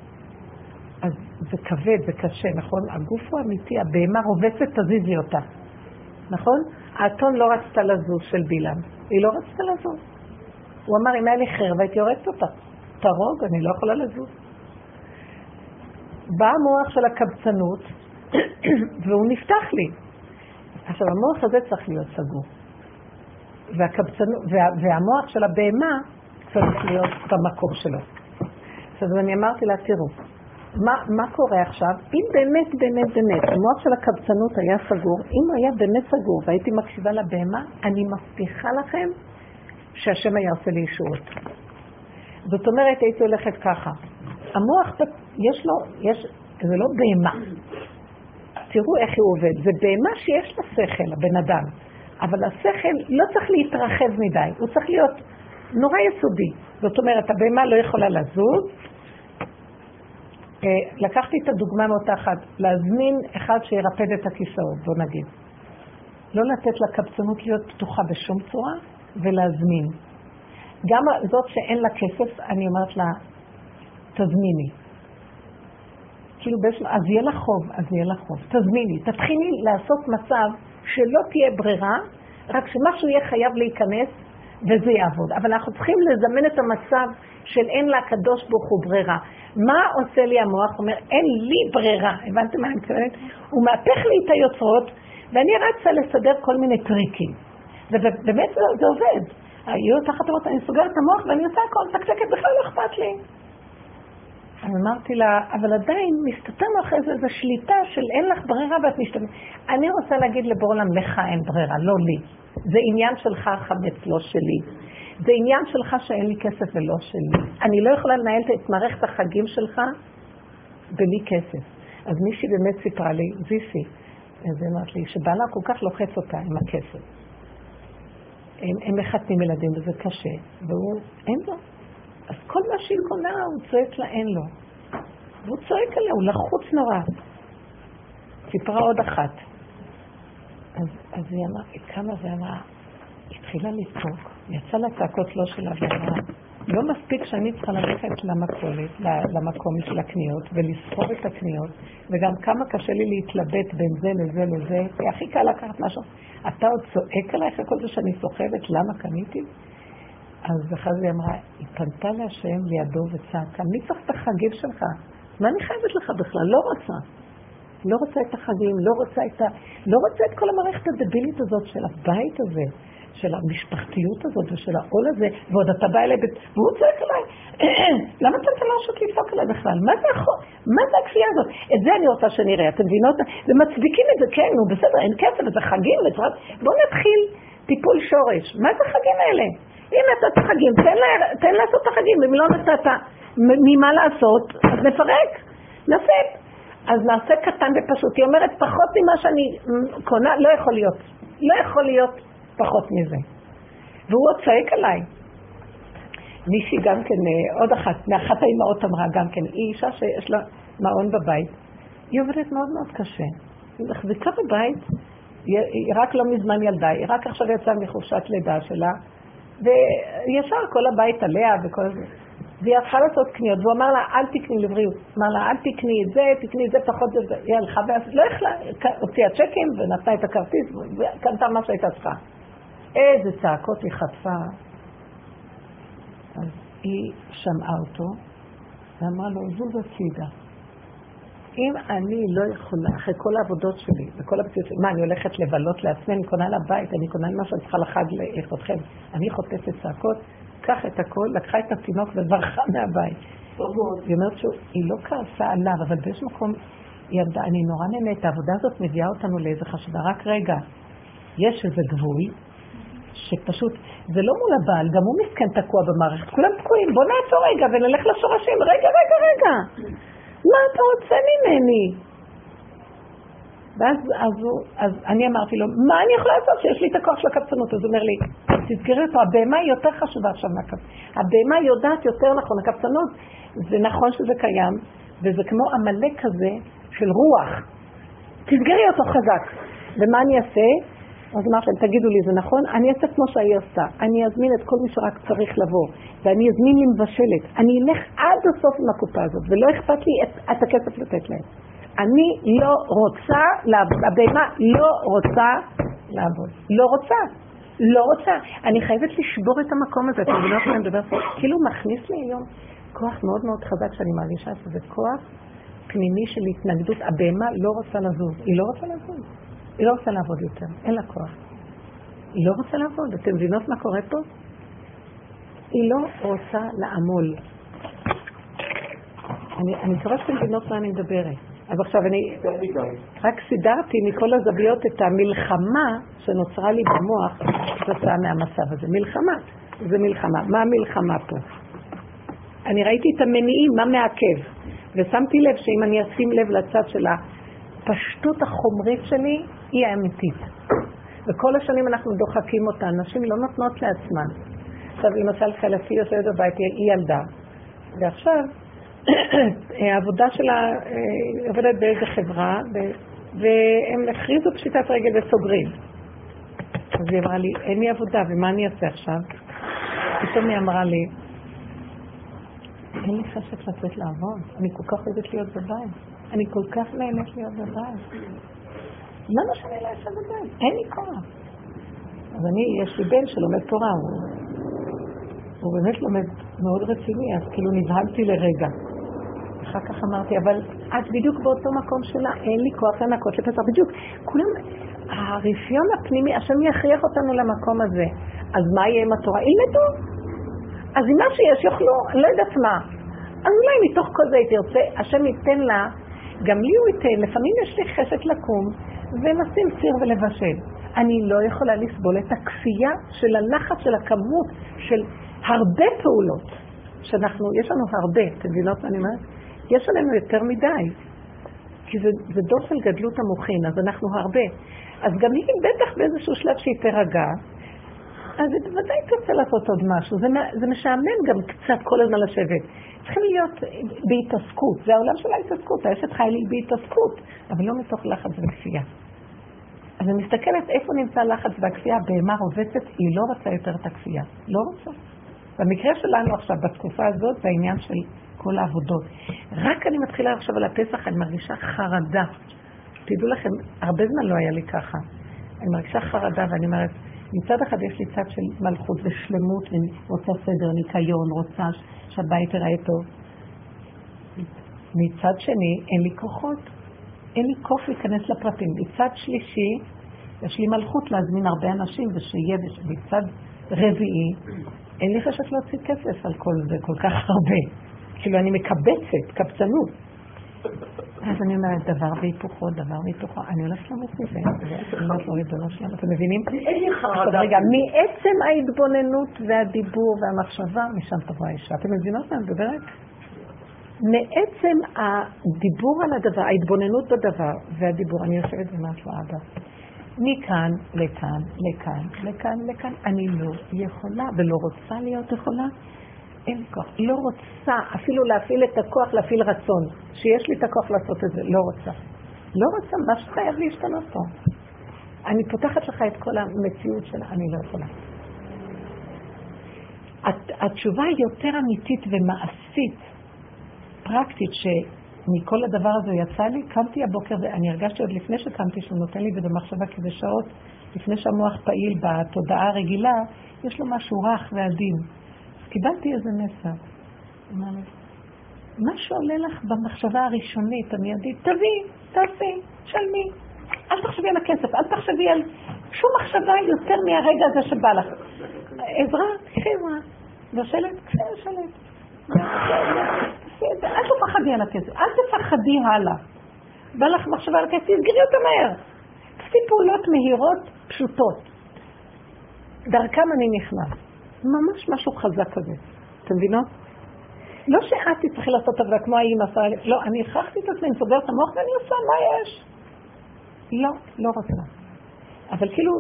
אז זה כבד, זה קשה, נכון? הגוף הוא אמיתי, הבהמה רובצת, תזיזי אותה. נכון? האתון לא רצתה לזוז של בלעם, היא לא רצתה לזוז. הוא אמר, אם היה לי חרב הייתי הורגת אותה. תרוג, אני לא יכולה לזוז. בא המוח של הקבצנות, והוא נפתח לי. עכשיו, המוח הזה צריך להיות סגור. והקבצנות, וה, והמוח של הבהמה צריך להיות במקום שלו. אז אני אמרתי לה, תראו, מה, מה קורה עכשיו? אם באמת, באמת, באמת, המוח של הקבצנות היה סגור, אם היה באמת סגור והייתי מקשיבה לבהמה, אני מבטיחה לכם שהשם היה עושה לי ישועות. זאת אומרת, הייתי הולכת ככה. המוח, יש לו, יש, זה לא בהמה. תראו איך הוא עובד. זה בהמה שיש לה שכל, הבן אדם. אבל השכל לא צריך להתרחב מדי, הוא צריך להיות נורא יסודי. זאת אומרת, הבהמה לא יכולה לזוז. אה, לקחתי את הדוגמה מאותה אחת, להזמין אחד שירפד את הכיסאות, בוא נגיד. לא לתת לקבצנות להיות פתוחה בשום צורה, ולהזמין. גם זאת שאין לה כסף, אני אומרת לה, תזמיני. כאילו, באיזשהו, אז יהיה לך חוב, אז יהיה לך חוב. תזמיני, תתחילי לעשות מצב שלא תהיה ברירה, רק שמשהו יהיה חייב להיכנס וזה יעבוד. אבל אנחנו צריכים לזמן את המצב של אין לקדוש ברוך הוא ברירה. מה עושה לי המוח? הוא אומר, אין לי ברירה. הבנתם מה אני מתכוונת? הוא מהפך לי את היוצרות, ואני רצה לסדר כל מיני טריקים. ובאמת זה, זה עובד. היו תחת אמרת, אני סוגרת את המוח ואני עושה הכל, תקתקת, בכלל לא אכפת לי. אז אמרתי לה, אבל עדיין מסתתר אחרי זה איזו שליטה של אין לך ברירה ואת משתמשת. אני רוצה להגיד לבורלם, לך אין ברירה, לא לי. זה עניין שלך חמץ, לא שלי. זה עניין שלך שאין לי כסף ולא שלי. אני לא יכולה לנהל את מערכת החגים שלך בלי כסף. אז מישהי באמת סיפרה לי, זיסי, אז היא אמרת לי, שבעלה כל כך לוחץ אותה עם הכסף. הם, הם מחתנים ילדים וזה קשה, והוא, אין לו. אז כל מה שהיא קונה, הוא צועק לה, אין לו. והוא צועק עליה, הוא לחוץ נורא. סיפרה עוד אחת. אז, אז היא אמרה, היא קמה ואמרה, התחילה לצעוק, יצא לה צעקות לא שלה ואמרה, לא מספיק שאני צריכה ללכת למכולת, למקום של הקניות, ולסחור את הקניות, וגם כמה קשה לי להתלבט בין זה לזה לזה, כי הכי קל לקחת משהו. אתה עוד צועק עליי אחרי כל זה שאני סוחבת, למה קניתי? אז היא אמרה, היא פנתה להשם לידו וצעקה, מי צריך את החגים שלך? מה אני חייבת לך בכלל? לא רוצה. לא רוצה את החגים, לא רוצה את ה... לא רוצה את כל המערכת הדבילית הזאת של הבית הזה, של המשפחתיות הזאת ושל העול הזה, ועוד אתה בא אליי, והוא צועק עליי, למה אתה נותן לרשות לצעוק עליי בכלל? מה זה החוק? מה זה הכפייה הזאת? את זה אני רוצה שנראה, אתם מבינות? ומצדיקים את זה, כן, נו בסדר, אין כסף, זה חגים. בואו נתחיל טיפול שורש. מה זה החגים האלה? אם נתת חגים, תן, לה, תן לעשות את החגים, אם לא נתת ממה לעשות, אז נפרק, נעשה. אז נעשה קטן ופשוט. היא אומרת, פחות ממה שאני קונה, לא יכול להיות. לא יכול להיות פחות מזה. והוא עוד צועק עליי. מישהי גם כן, אה, עוד אחת, מאחת האימהות אמרה גם כן, היא אישה שיש לה מעון בבית. היא עובדת מאוד מאוד קשה. היא מחזיקה בבית, היא רק לא מזמן ילדה, היא רק עכשיו יצאה מחופשת לידה שלה, וישר כל הבית עליה וכל זה. והיא הלכה לעשות קניות, והוא אמר לה, אל תקני לבריאות. אמר לה, אל תקני את זה, תקני את זה, פחות את זה. היא הלכה, ולא יכלה, הוציאה צ'קים ונתנה את הכרטיס, וקנתה מה שהייתה צריכה. איזה צעקות היא חטפה. אז היא שמעה אותו, ואמרה לו, זוז הצידה. אם אני לא יכולה, אחרי כל העבודות שלי, וכל הבסיס, מה, אני הולכת לבלות לעצמי, אני קונה לבית, אני קונה מה שאני צריכה לחג לכבודכם, אני חוטפת צעקות, קח את הכל, לקחה את התינוק וברחה מהבית. היא אומרת שהיא לא כעסה עליו, אבל באיזשהו מקום היא עמדה, אני נורא נהנית, העבודה הזאת מביאה אותנו לאיזה חשבה, רק רגע, יש איזה גבול, שפשוט, זה לא מול הבעל, גם הוא מסכן תקוע במערכת, כולם תקועים, בוא נעצור רגע ונלך לשורשים, רגע, רגע, רגע, מה אתה רוצה ממני? ואז אז הוא, אז אני אמרתי לו, מה אני יכולה לעשות שיש לי את הכוח של הקבצנות? אז הוא אומר לי, תזכרי אותו, הבהמה היא יותר חשובה עכשיו מהקבצנות. הבהמה יודעת יותר נכון, הקבצנות, זה נכון שזה קיים, וזה כמו עמלק כזה של רוח. תסגרי אותו חזק. ומה אני אעשה? אז אמרתי להם, תגידו לי, זה נכון? אני אעשה כמו שהיא עשתה. אני אזמין את כל מי שרק צריך לבוא, ואני אזמין לי מבשלת. אני אלך עד הסוף עם הקופה הזאת, ולא אכפת לי את, את הכסף לתת להם. אני לא רוצה לעבוד, הבהמה לא רוצה לעבוד. לא רוצה. לא רוצה. אני חייבת לשבור את המקום הזה, אתם מבינות מה אני מדברת? כאילו מכניס לי היום כוח מאוד מאוד חזק שאני מרגישה שזה כוח פנימי של התנגדות. הבהמה לא רוצה לזוז, היא לא רוצה לזוז. היא לא רוצה לעבוד יותר, אין לה כוח. היא לא רוצה לעבוד. אתם מבינות מה קורה פה? היא לא רוצה לעמול. אני, אני מקווה שאתם מבינות מה אני מדברת. אז עכשיו אני רק סידרתי מכל הזוויות את המלחמה שנוצרה לי במוח כתוצאה מהמצב הזה. מלחמה, זה מלחמה. מה המלחמה פה? אני ראיתי את המניעים, מה מעכב, ושמתי לב שאם אני אשים לב לצד של הפשטות החומרית שלי, היא האמיתית. וכל השנים אנחנו דוחקים אותה, נשים לא נותנות לעצמן. עכשיו, למשל, חלפי יושבת בבית, היא ילדה, ועכשיו העבודה שלה אה, עובדת באיזה חברה, והם הכריזו פשיטת רגל וסוגרים. אז היא אמרה לי, אין לי עבודה, ומה אני אעשה עכשיו? פתאום היא אמרה לי, אין לי חשק לצאת לעבוד, אני כל כך אוהבת להיות בבית, אני כל כך נהנית להיות בבית. שאני לא אעשה בבית? אין לי כוח. אז אני, יש לי בן שלומד תורה, הוא, הוא באמת לומד מאוד רציני, אז כאילו נבהלתי לרגע. אחר כך אמרתי, אבל את בדיוק באותו מקום שלה, אין לי כוח לנקות לפסח, בדיוק. כולם, הרפיון הפנימי, השם יכריח אותנו למקום הזה. אז מה יהיה עם התורה? ילמדו. אז עם מה שיש יאכלו, לא יודעת מה. אז אולי מתוך כל זה היא תרצה, השם ייתן לה, גם לי הוא ייתן, לפעמים יש לי חשק לקום ולשים סיר ולבשל. אני לא יכולה לסבול את הכפייה של הלחץ של הכמות של הרבה פעולות שאנחנו, יש לנו הרבה, אתם מבינות מה אני אומרת? יש עלינו יותר מדי, כי זה, זה דור של גדלות המוחין, אז אנחנו הרבה. אז גם היא בטח באיזשהו שלב שהיא תירגע, אז היא בוודאי תרצה לעשות עוד משהו. זה, זה משעמם גם קצת כל הזמן לשבת. צריכים להיות בהתעסקות, זה העולם של ההתעסקות, האשת חי לי בהתעסקות, אבל לא מתוך לחץ וכפייה. אז אני מסתכלת איפה נמצא לחץ והכפייה, בהמה רובצת, היא לא רוצה יותר את הכפייה. לא רוצה. במקרה שלנו עכשיו, בתקופה הזאת, זה העניין של כל העבודות. רק אני מתחילה עכשיו על הפסח, אני מרגישה חרדה. תדעו לכם, הרבה זמן לא היה לי ככה. אני מרגישה חרדה ואני אומרת, מצד אחד יש לי צד של מלכות ושלמות, רוצה סדר, ניקיון, רוצה שהבית ייראה טוב. מצד שני, אין לי כוחות. אין לי כוח להיכנס לפרטים. מצד שלישי, יש לי מלכות להזמין הרבה אנשים ושיהיה, מצד רביעי, אין לי חשק להוציא כסף על כל זה, כל כך הרבה. כאילו אני מקבצת, קבצנות. אז אני אומרת, דבר והיפוכו, דבר והיפוכו, אני הולכת למות מזה. אני אומרת לו, ריבונו שלנו, אתם מבינים? אין לי חרדה. רגע, מעצם ההתבוננות והדיבור והמחשבה, משם תבוא האישה. אתם מבינות מה אני מדברת? מעצם הדיבור על הדבר, ההתבוננות בדבר והדיבור, אני יושבת ומעת לו אבא. מכאן לכאן, לכאן, לכאן, לכאן. אני לא יכולה ולא רוצה להיות יכולה. אין לי כוח. לא רוצה אפילו להפעיל את הכוח, להפעיל רצון. שיש לי את הכוח לעשות את זה, לא רוצה. לא רוצה, מה שחייב להשתנות פה. אני פותחת לך את כל המציאות שלה, אני לא יכולה. התשובה היא יותר אמיתית ומעשית, פרקטית, שמכל הדבר הזה יצא לי, קמתי הבוקר, ואני הרגשתי עוד לפני שקמתי שהוא נותן לי במחשבה, כי זה שעות לפני שהמוח פעיל בתודעה הרגילה, יש לו משהו רך ועדין. קיבלתי איזה מסר. מה שעולה לך במחשבה הראשונית, המיידית, תביאי, תעשי, שלמי. אל תחשבי על הכסף, אל תחשבי על שום מחשבה יותר מהרגע הזה שבא לך. עזרה, קחי עזרה. מבשלת, קחי מבשלת. אל תפחדי על הכסף, אל תפחדי הלאה. בא לך מחשבה על הכסף, תסגרי אותה מהר. תעשי פעולות מהירות, פשוטות. דרכם אני נכנס. ממש משהו חזק כזה. אתם מבינות? לא שאת תצטרכי לעשות עבודה כמו האמא עשה, לא, אני הכרחתי את עצמי, אני סוגרת את המוח ואני עושה, מה יש? לא, לא רוצה. אבל כאילו,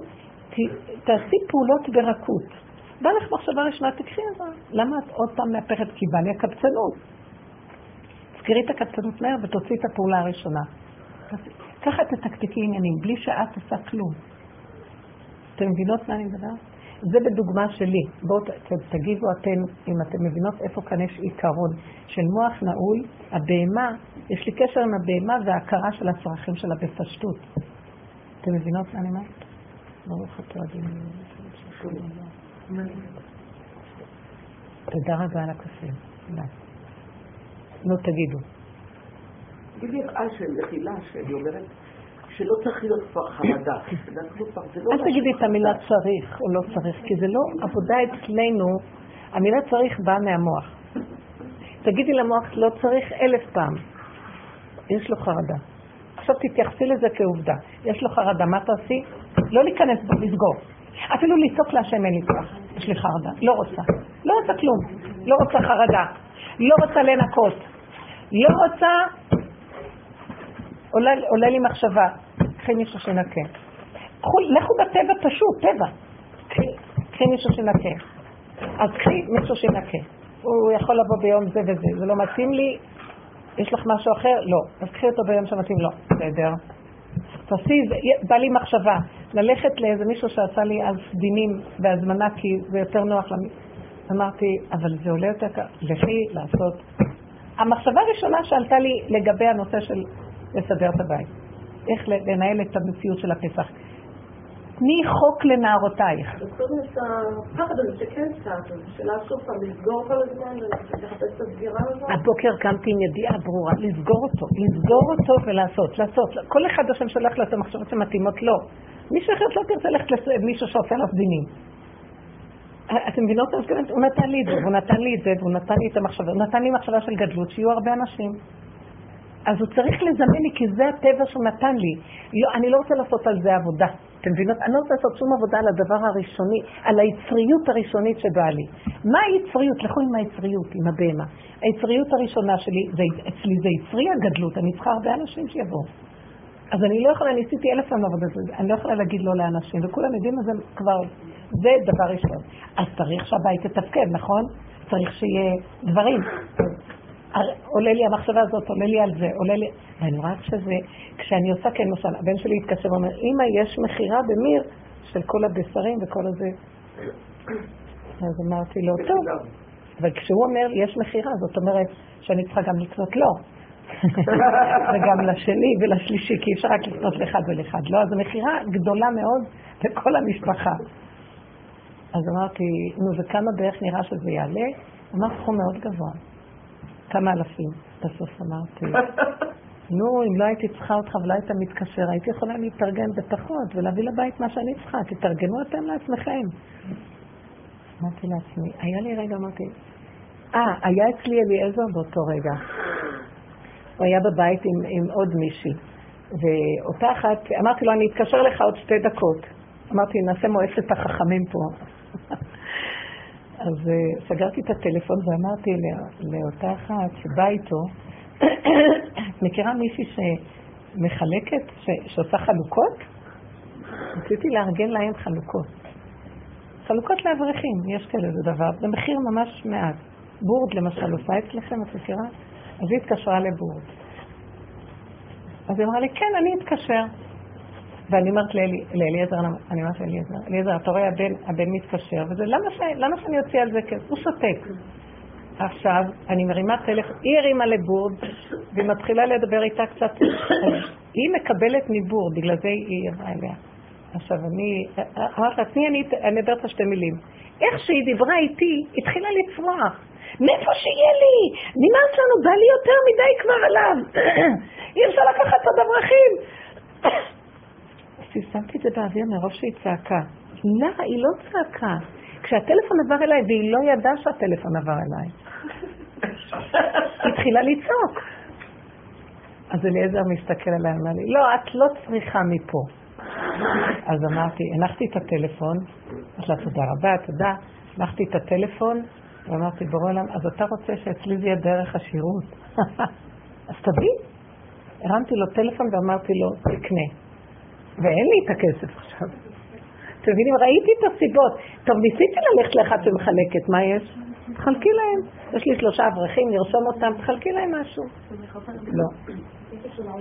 תעשי פעולות ברכות. בא לך מחשבה ראשונה, תקחי זה. למה את עוד פעם מהפכת? כי בא לי הקבצנות. תזכרי את הקבצנות מהר ותוציאי את הפעולה הראשונה. ככה תתקתקי עניינים, בלי שאת עושה כלום. אתם מבינות מה אני מדברת? זה בדוגמה שלי. בואו תגיבו אתן, אם אתן מבינות איפה כאן יש עיקרון של מוח נעול, הבהמה, יש לי קשר עם הבהמה וההכרה של הצרכים שלה בפשטות. אתן מבינות מה אני אומרת? ברוך אתה אדוני. תודה רבה על הקפה. נו, תגידו. תגידי יראה של מחילה, שאני אומרת, שלא צריך להיות כבר חרדה. לא אל תגידי את המילה צריך או לא צריך, כי זה לא עבודה אצלנו, המילה צריך באה מהמוח. תגידי למוח לא צריך אלף פעם, יש לו חרדה. עכשיו תתייחסי לזה כעובדה. יש לו חרדה, מה תעשי? לא להיכנס בו, לסגור. אפילו לצעוק להשם אין לי כוח, יש לי חרדה. לא רוצה. לא רוצה כלום. לא רוצה חרדה. לא רוצה לנקות. לא רוצה... עולה, עולה לי מחשבה, קחי מישהו שנקה. לכו בטבע פשוט, טבע. קחי מישהו שנקה. אז קחי מישהו שנקה. הוא יכול לבוא ביום זה וזה, זה לא מתאים לי, יש לך משהו אחר? לא. אז קחי אותו ביום שמתאים לו. בסדר. תעשי, בא לי מחשבה, ללכת לאיזה מישהו שעשה לי אז דינים בהזמנה, כי זה יותר נוח למ... אמרתי, אבל זה עולה יותר ככה, לכי לעשות. המחשבה הראשונה שעלתה לי לגבי הנושא של לסדר את הבית, איך לנהל את המציאות של הפסח. תני חוק לנערותייך. וקודם את הפחד הזה שכן קצת, שאלה שוב פעם, לסגור כל הזמן ולחפש את הסגירה הזאת. הבוקר קמתי עם ידיעה ברורה, לסגור אותו, לסגור אותו ולעשות, לעשות. כל אחד השם שולח לו את המחשבות שמתאימות לו. מישהו אחר לא תרצה ללכת למישהו שעושה לו דינים. אתם מבינות מה? הוא נתן לי את זה, והוא נתן לי את זה, והוא נתן לי את המחשבה, הוא נתן לי מחשבה של גדלות, שיהיו הרבה אנשים. אז הוא צריך לזמן לי, כי זה הטבע שהוא נתן לי. לא, אני לא רוצה לעשות על זה עבודה. אתם מבינות? אני לא רוצה לעשות שום עבודה על הדבר הראשוני, על היצריות הראשונית שבאה לי. מה היצריות? לכו עם היצריות, עם הבהמה. היצריות הראשונה שלי, זה, אצלי זה יצרי הגדלות, אני צריכה הרבה אנשים שיבואו. אז אני לא יכולה, ניסיתי אלף פעם זה, אני לא יכולה להגיד לא לאנשים, וכולם יודעים את זה כבר, זה דבר ראשון. אז צריך שהבית יתפקד, נכון? צריך שיהיה דברים. עולה לי המחשבה הזאת, עולה לי על זה, עולה לי... ואני רואה שזה, כשאני עושה כן, למשל, הבן שלי התקשר ואומר, אמא, יש מכירה במיר של כל הבשרים וכל הזה. אז אמרתי לו, טוב. אבל כשהוא אומר, יש מכירה, זאת אומרת שאני צריכה גם לקנות לו. וגם לשני ולשלישי, כי אפשר רק לקנות לאחד ולאחד. לא, אז המכירה גדולה מאוד לכל המשפחה. אז אמרתי, נו, וכמה בערך נראה שזה יעלה? אמר סכום מאוד גבוה. כמה אלפים. בסוף אמרתי, נו, אם לא הייתי צריכה אותך ולא היית מתקשר, הייתי יכולה להתארגן בפחות ולהביא לבית מה שאני צריכה. תתארגנו אתם לעצמכם. אמרתי לעצמי, היה לי רגע, אמרתי, אה, היה אצלי אליעזר באותו רגע. הוא היה בבית עם, עם עוד מישהי. ואותה אחת, אמרתי לו, אני אתקשר לך עוד שתי דקות. אמרתי, נעשה מועצת החכמים פה. אז uh, סגרתי את הטלפון ואמרתי לאותה אחת שבאה איתו, את מכירה מישהי שמחלקת, שעושה חלוקות? רציתי לארגן להם חלוקות. חלוקות לאברכים, יש כאלה זה דבר, במחיר ממש מעט. בורד למשל עושה אצלכם, את מכירה? אז היא התקשרה לבורד. אז היא אמרה לי, כן, אני אתקשר. ואני אומרת לאליעזר, אני אומרת לאליעזר, אליעזר, אתה רואה, הבן, הבן מתקשר, וזה, למה, ש, למה שאני אוציא על זה כסף? הוא שותק. עכשיו, אני מרימה טלפון, היא הרימה לבורד, והיא מתחילה לדבר איתה קצת, היא מקבלת מבורד, בגלל זה היא אמרה אליה. עכשיו, אני, אמרת לה, תני, אני אדבר את השתי מילים. איך שהיא דיברה איתי, התחילה לצרוח. מאיפה שיהיה לי? נמאס לנו, בא לי יותר מדי כבר עליו. אי אפשר לקחת עוד אברכים. אז שמתי את זה באוויר מרוב שהיא צעקה. לא, היא לא צעקה. כשהטלפון עבר אליי, והיא לא ידעה שהטלפון עבר אליי, היא התחילה לצעוק. אז אליעזר מסתכל עליי, אמר לי, לא, את לא צריכה מפה. אז אמרתי, הנחתי את הטלפון, אמרתי לה תודה רבה, תודה, הנחתי את הטלפון, ואמרתי, בורא עולם, אז אתה רוצה שאצלי זה יהיה דרך השירות? אז תביא. הרמתי לו טלפון ואמרתי לו, תקנה. ואין לי את הכסף עכשיו. אתם מבינים? ראיתי את הסיבות. טוב, ניסיתי ללכת לאחד שמחלקת, מה יש? תחלקי להם. יש לי שלושה אברכים, נרשום אותם, תחלקי להם משהו. לא.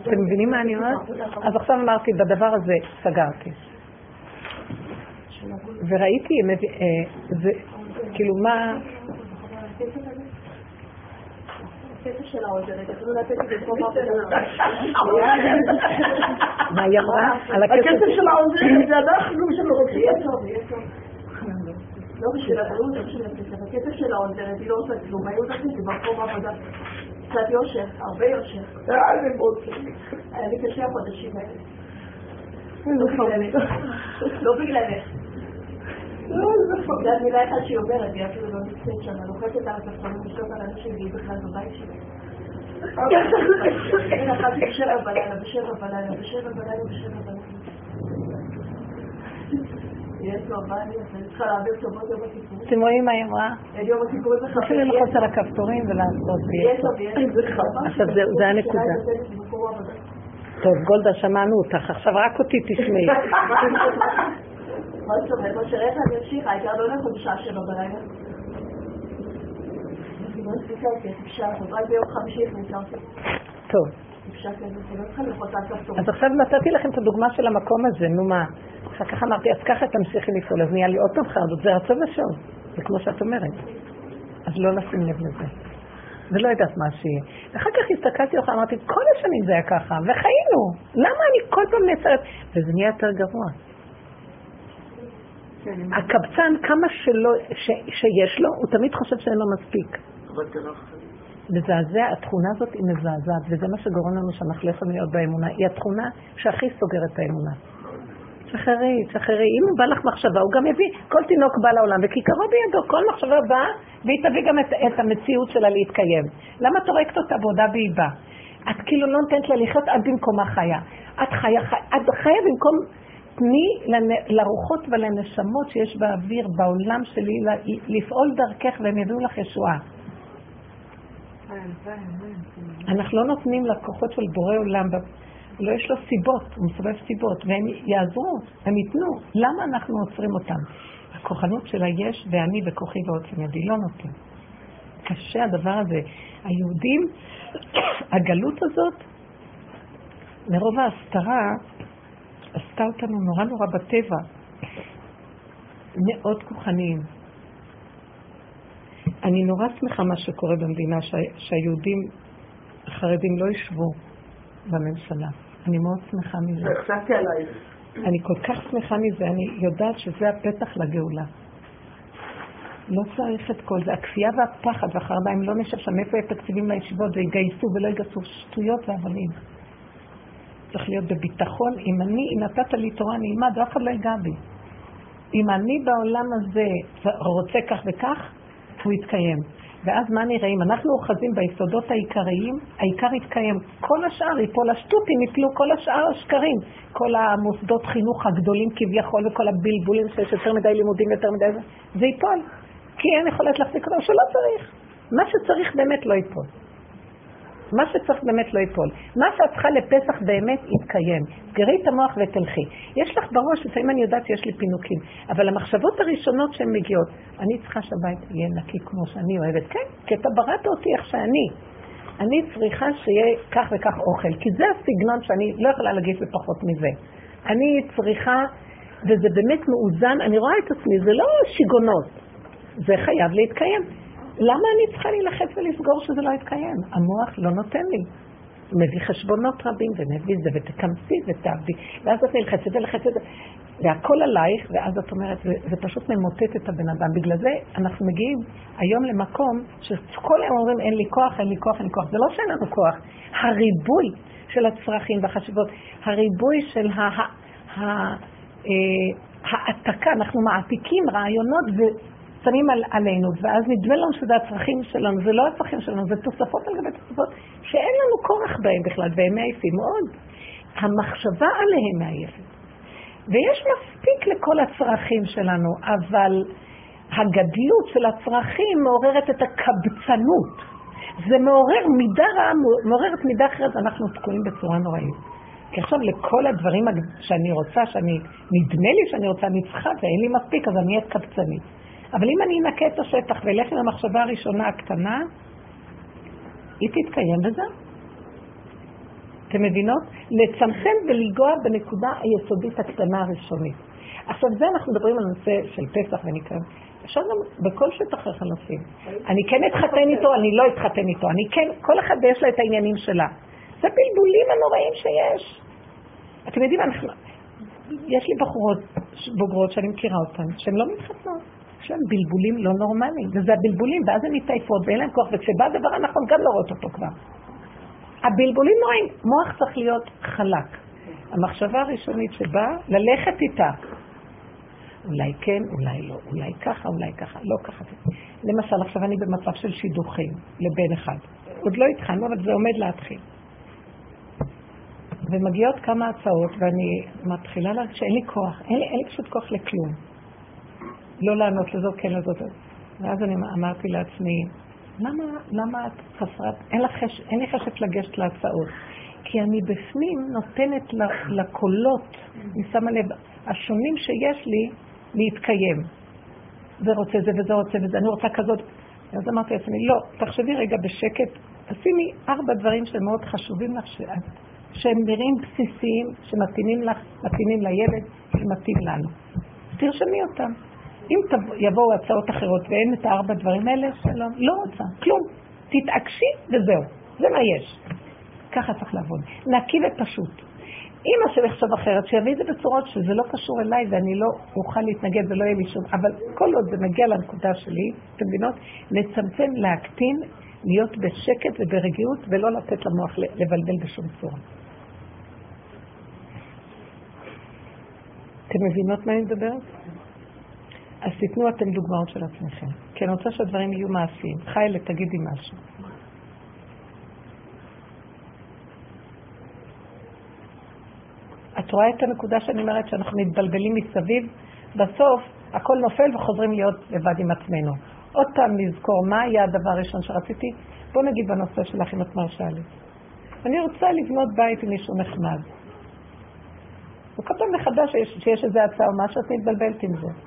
אתם מבינים מה אני אומרת? אז עכשיו אמרתי, בדבר הזה סגרתי. וראיתי, אה, זה, כאילו מה... מה היא אמרה? על הכסף של העוזרת, זה אנחנו שרוצים. לא בשביל הבריאות, לא בשביל הכסף. הכסף של העוזרת, היא לא עושה כלום. היו עושים זה במקום עבודה. קצת יושר, הרבה יושר. היה לי קשה החודשים האלה. לא בגללך. זה המילה אחת שהיא אומרת, היא אפילו לא נמצאת שם, לוחצת על הספסלים לשלוט על אנשים, והיא בכלל בבית שלי. כן, אכלתי בשבע בלילה, בשבע בלילה, בשבע בלילה, בשבע בלילה. אתם רואים מה היא אמרה? צריכים ללחוץ על הכפתורים ולעשות עכשיו זה הנקודה. טוב, גולדה, שמענו אותך, עכשיו רק אותי תשמעי. זאת אומרת? או שרק אני אמשיך, העיקר לא בשעה שבע בלילה. טוב. אז עכשיו נתתי לכם את הדוגמה של המקום הזה, נו מה? אחר כך אמרתי, אז ככה תמשיכי לפעול, אז נהיה לי עוד פעם חרדות, זה רצון ושוב, זה כמו שאת אומרת. אז לא לשים לב לזה. ולא יודעת מה שיהיה. ואחר כך הסתכלתי לך, אמרתי, כל השנים זה היה ככה, וחיינו. למה אני כל פעם נעצרת? וזה נהיה יותר גרוע. כן, הקבצן, כמה שלא, ש, שיש לו, הוא תמיד חושב שאין לו מספיק. מזעזע, התכונה הזאת היא מזעזעת, וזה מה שגורם לנו שאנחנו לא יכולים להיות באמונה. היא התכונה שהכי סוגרת את האמונה. שחררי, שחררי. אם הוא בא לך מחשבה, הוא גם יביא, כל תינוק בא לעולם, וכיכרו בידו, כל מחשבה באה, והיא תביא גם את, את המציאות שלה להתקיים. למה את הורגת אותה בעודה והיא באה? את כאילו לא נותנת לה לחיות, את במקומה חיה. את חיה, חיה את חיה במקום, תני לרוחות ולנשמות שיש באוויר, בעולם שלי, לפעול דרכך והם יביאו לך ישועה. אנחנו לא נותנים לכוחות של בורא עולם לא יש לו סיבות, הוא מסובב סיבות, והם יעזרו, הם ייתנו. למה אנחנו עוצרים אותם? הכוחנות של היש ואני בכוחי ועוצם ידי לא נותן. קשה הדבר הזה. היהודים, הגלות הזאת, מרוב ההסתרה, עשתה אותנו נורא נורא בטבע. מאוד כוחניים. אני נורא שמחה מה שקורה במדינה, שהיהודים החרדים לא ישבו בממשלה. אני מאוד שמחה מזה. חשבתי עלייך. אני כל כך שמחה מזה, אני יודעת שזה הפתח לגאולה. לא צריך את כל זה. הכפייה והפחד והחרדה, אם לא נשב שם, איפה יהיו תקציבים לישיבות ויגייסו ולא יגייסו שטויות והבלים. צריך להיות בביטחון. אם אני, אם נתת לי תורה, אני אלמד, אף אחד לא ייגע בי. אם אני בעולם הזה רוצה כך וכך, הוא יתקיים. ואז מה נראה? אם אנחנו אוחזים ביסודות העיקריים, העיקר יתקיים. כל השאר ייפול השטותים, יפלו כל השאר השקרים. כל המוסדות חינוך הגדולים כביכול וכל הבלבולים שיש יותר מדי לימודים, יותר מדי... זה ייפול. כי אין יכולת להחזיק אותו, שלא צריך. מה שצריך באמת לא ייפול. מה שצריך באמת לא ייפול. מה שאת צריכה לפסח באמת יתקיים. סגרי את המוח ותלכי. יש לך בראש, לפעמים אני יודעת שיש לי פינוקים, אבל המחשבות הראשונות שהן מגיעות, אני צריכה שהבית יהיה נקי כמו שאני אוהבת. כן, כי אתה בראת אותי איך שאני. אני צריכה שיהיה כך וכך אוכל, כי זה הסגנון שאני לא יכולה להגיד בפחות מזה. אני צריכה, וזה באמת מאוזן, אני רואה את עצמי, זה לא שיגונות, זה חייב להתקיים. למה אני צריכה להילחץ ולסגור שזה לא יתקיים? המוח לא נותן לי. הוא מביא חשבונות רבים ומביא זה, ותקמצי ותעבדי, ואז את נלחצת ולחצת, והכל עלייך, ואז את אומרת, זה, זה פשוט ממוטט את הבן אדם. בגלל זה אנחנו מגיעים היום למקום שכל היום אומרים, אין לי כוח, אין לי כוח, אין לי כוח. זה לא שאין לנו כוח. הריבוי של הצרכים והחשיבות, הריבוי של אה, אנחנו מעתיקים רעיונות שמים על, עלינו, ואז נדמה לנו שזה הצרכים שלנו, זה לא הצרכים שלנו, זה תוספות על גבי תוספות שאין לנו כורח בהם בכלל, והם מעייפים מאוד. המחשבה עליהם מעייפת. ויש מספיק לכל הצרכים שלנו, אבל הגדלות של הצרכים מעוררת את הקבצנות. זה מעורר מידה רעה, מעוררת מידה אחרת, אנחנו תקועים בצורה נוראית. כי עכשיו לכל הדברים שאני רוצה, שאני, נדמה לי שאני רוצה, אני צריכה ואין לי מספיק, אז אני אהיה קבצנית. אבל אם אני אנקה את השטח ואלך עם המחשבה הראשונה הקטנה, היא תתקיים בזה. אתם מבינות? לצמצם ולגוע בנקודה היסודית הקטנה הראשונית. עכשיו, זה אנחנו מדברים על נושא של פסח וניקיון. אפשר גם בכל שטח איך הנושאים. אני כן אתחתן איתו, אני לא אתחתן איתו. אני כן, כל אחד יש לה את העניינים שלה. זה בלבולים הנוראים שיש. אתם יודעים, אנחנו, יש לי בחורות בוגרות שאני מכירה אותן, שהן לא מתחתנות. יש להם בלבולים לא נורמליים, וזה הבלבולים, ואז הן מתעייפות ואין להם כוח, וכשבא הדבר הנכון גם לא רואות אותו כבר. הבלבולים נוראים, מוח צריך להיות חלק. המחשבה הראשונית שבאה, ללכת איתה. אולי כן, אולי לא, אולי ככה, אולי ככה, לא ככה. למשל, עכשיו אני במצב של שידוכים לבן אחד. עוד לא התחלנו, אבל זה עומד להתחיל. ומגיעות כמה הצעות, ואני מתחילה להגיד שאין לי כוח, אין לי, אין לי פשוט כוח לכלום. לא לענות לזאת, כן לזאת. ואז אני אמרתי לעצמי, למה, למה את חסרת, אין, חש, אין לי חשק לגשת להצעות. כי אני בפנים נותנת לקולות, אני שמה לב, השונים שיש לי, להתקיים. זה רוצה זה וזה רוצה וזה, אני רוצה כזאת. אז אמרתי לעצמי, לא, תחשבי רגע בשקט, תשימי ארבע דברים שמאוד חשובים לך, שאת שהם נראים בסיסיים, שמתאימים לך, מתאימים לילד, שמתאים לנו. תרשמי אותם. אם יבואו הצעות אחרות ואין את הארבע דברים האלה, שלום, לא רוצה, כלום. תתעקשי וזהו, זה מה יש. ככה צריך לעבוד. נקי ופשוט. אם השם יחשוב אחרת, שיביא את זה בצורות שזה לא קשור אליי ואני לא אוכל להתנגד ולא יהיה לי שום... אבל כל עוד זה מגיע לנקודה שלי, אתם מבינות? לצמצם, להקטין, להיות בשקט וברגיעות ולא לתת למוח לבלבל בשום צורה. אתם מבינות מה אני מדברת? אז תיתנו אתם דוגמאות של עצמכם. כי אני רוצה שהדברים יהיו מעשיים. חיילה, תגידי משהו. את רואה את הנקודה שאני אומרת שאנחנו מתבלבלים מסביב? בסוף הכל נופל וחוזרים להיות לבד עם עצמנו. עוד פעם לזכור מה היה הדבר הראשון שרציתי. בוא נגיד בנושא שלך, אם את מרשה לי. אני רוצה לבנות בית עם מישהו נחמד. וכל פעם מחדש שיש, שיש איזו הצעה או משהו, את מתבלבלת עם זה.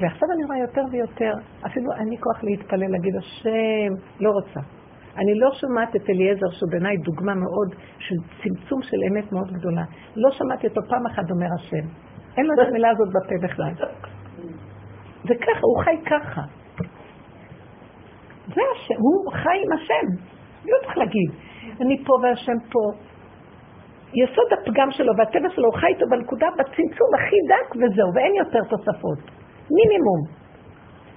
ועכשיו אני רואה יותר ויותר, אפילו אין לי כוח להתפלל, להגיד, השם, לא רוצה. אני לא שומעת את אליעזר, שהוא בעיניי דוגמה מאוד של צמצום של אמת מאוד גדולה. לא שמעתי אותו פעם אחת אומר השם. אין לו את המילה הזאת בפה בכלל. זה ככה, הוא חי ככה. זה השם, הוא חי עם השם. לא צריך להגיד, אני פה והשם פה. יסוד הפגם שלו והטבע שלו, הוא חי איתו בנקודה, בצמצום הכי דק וזהו, ואין יותר תוספות. מינימום.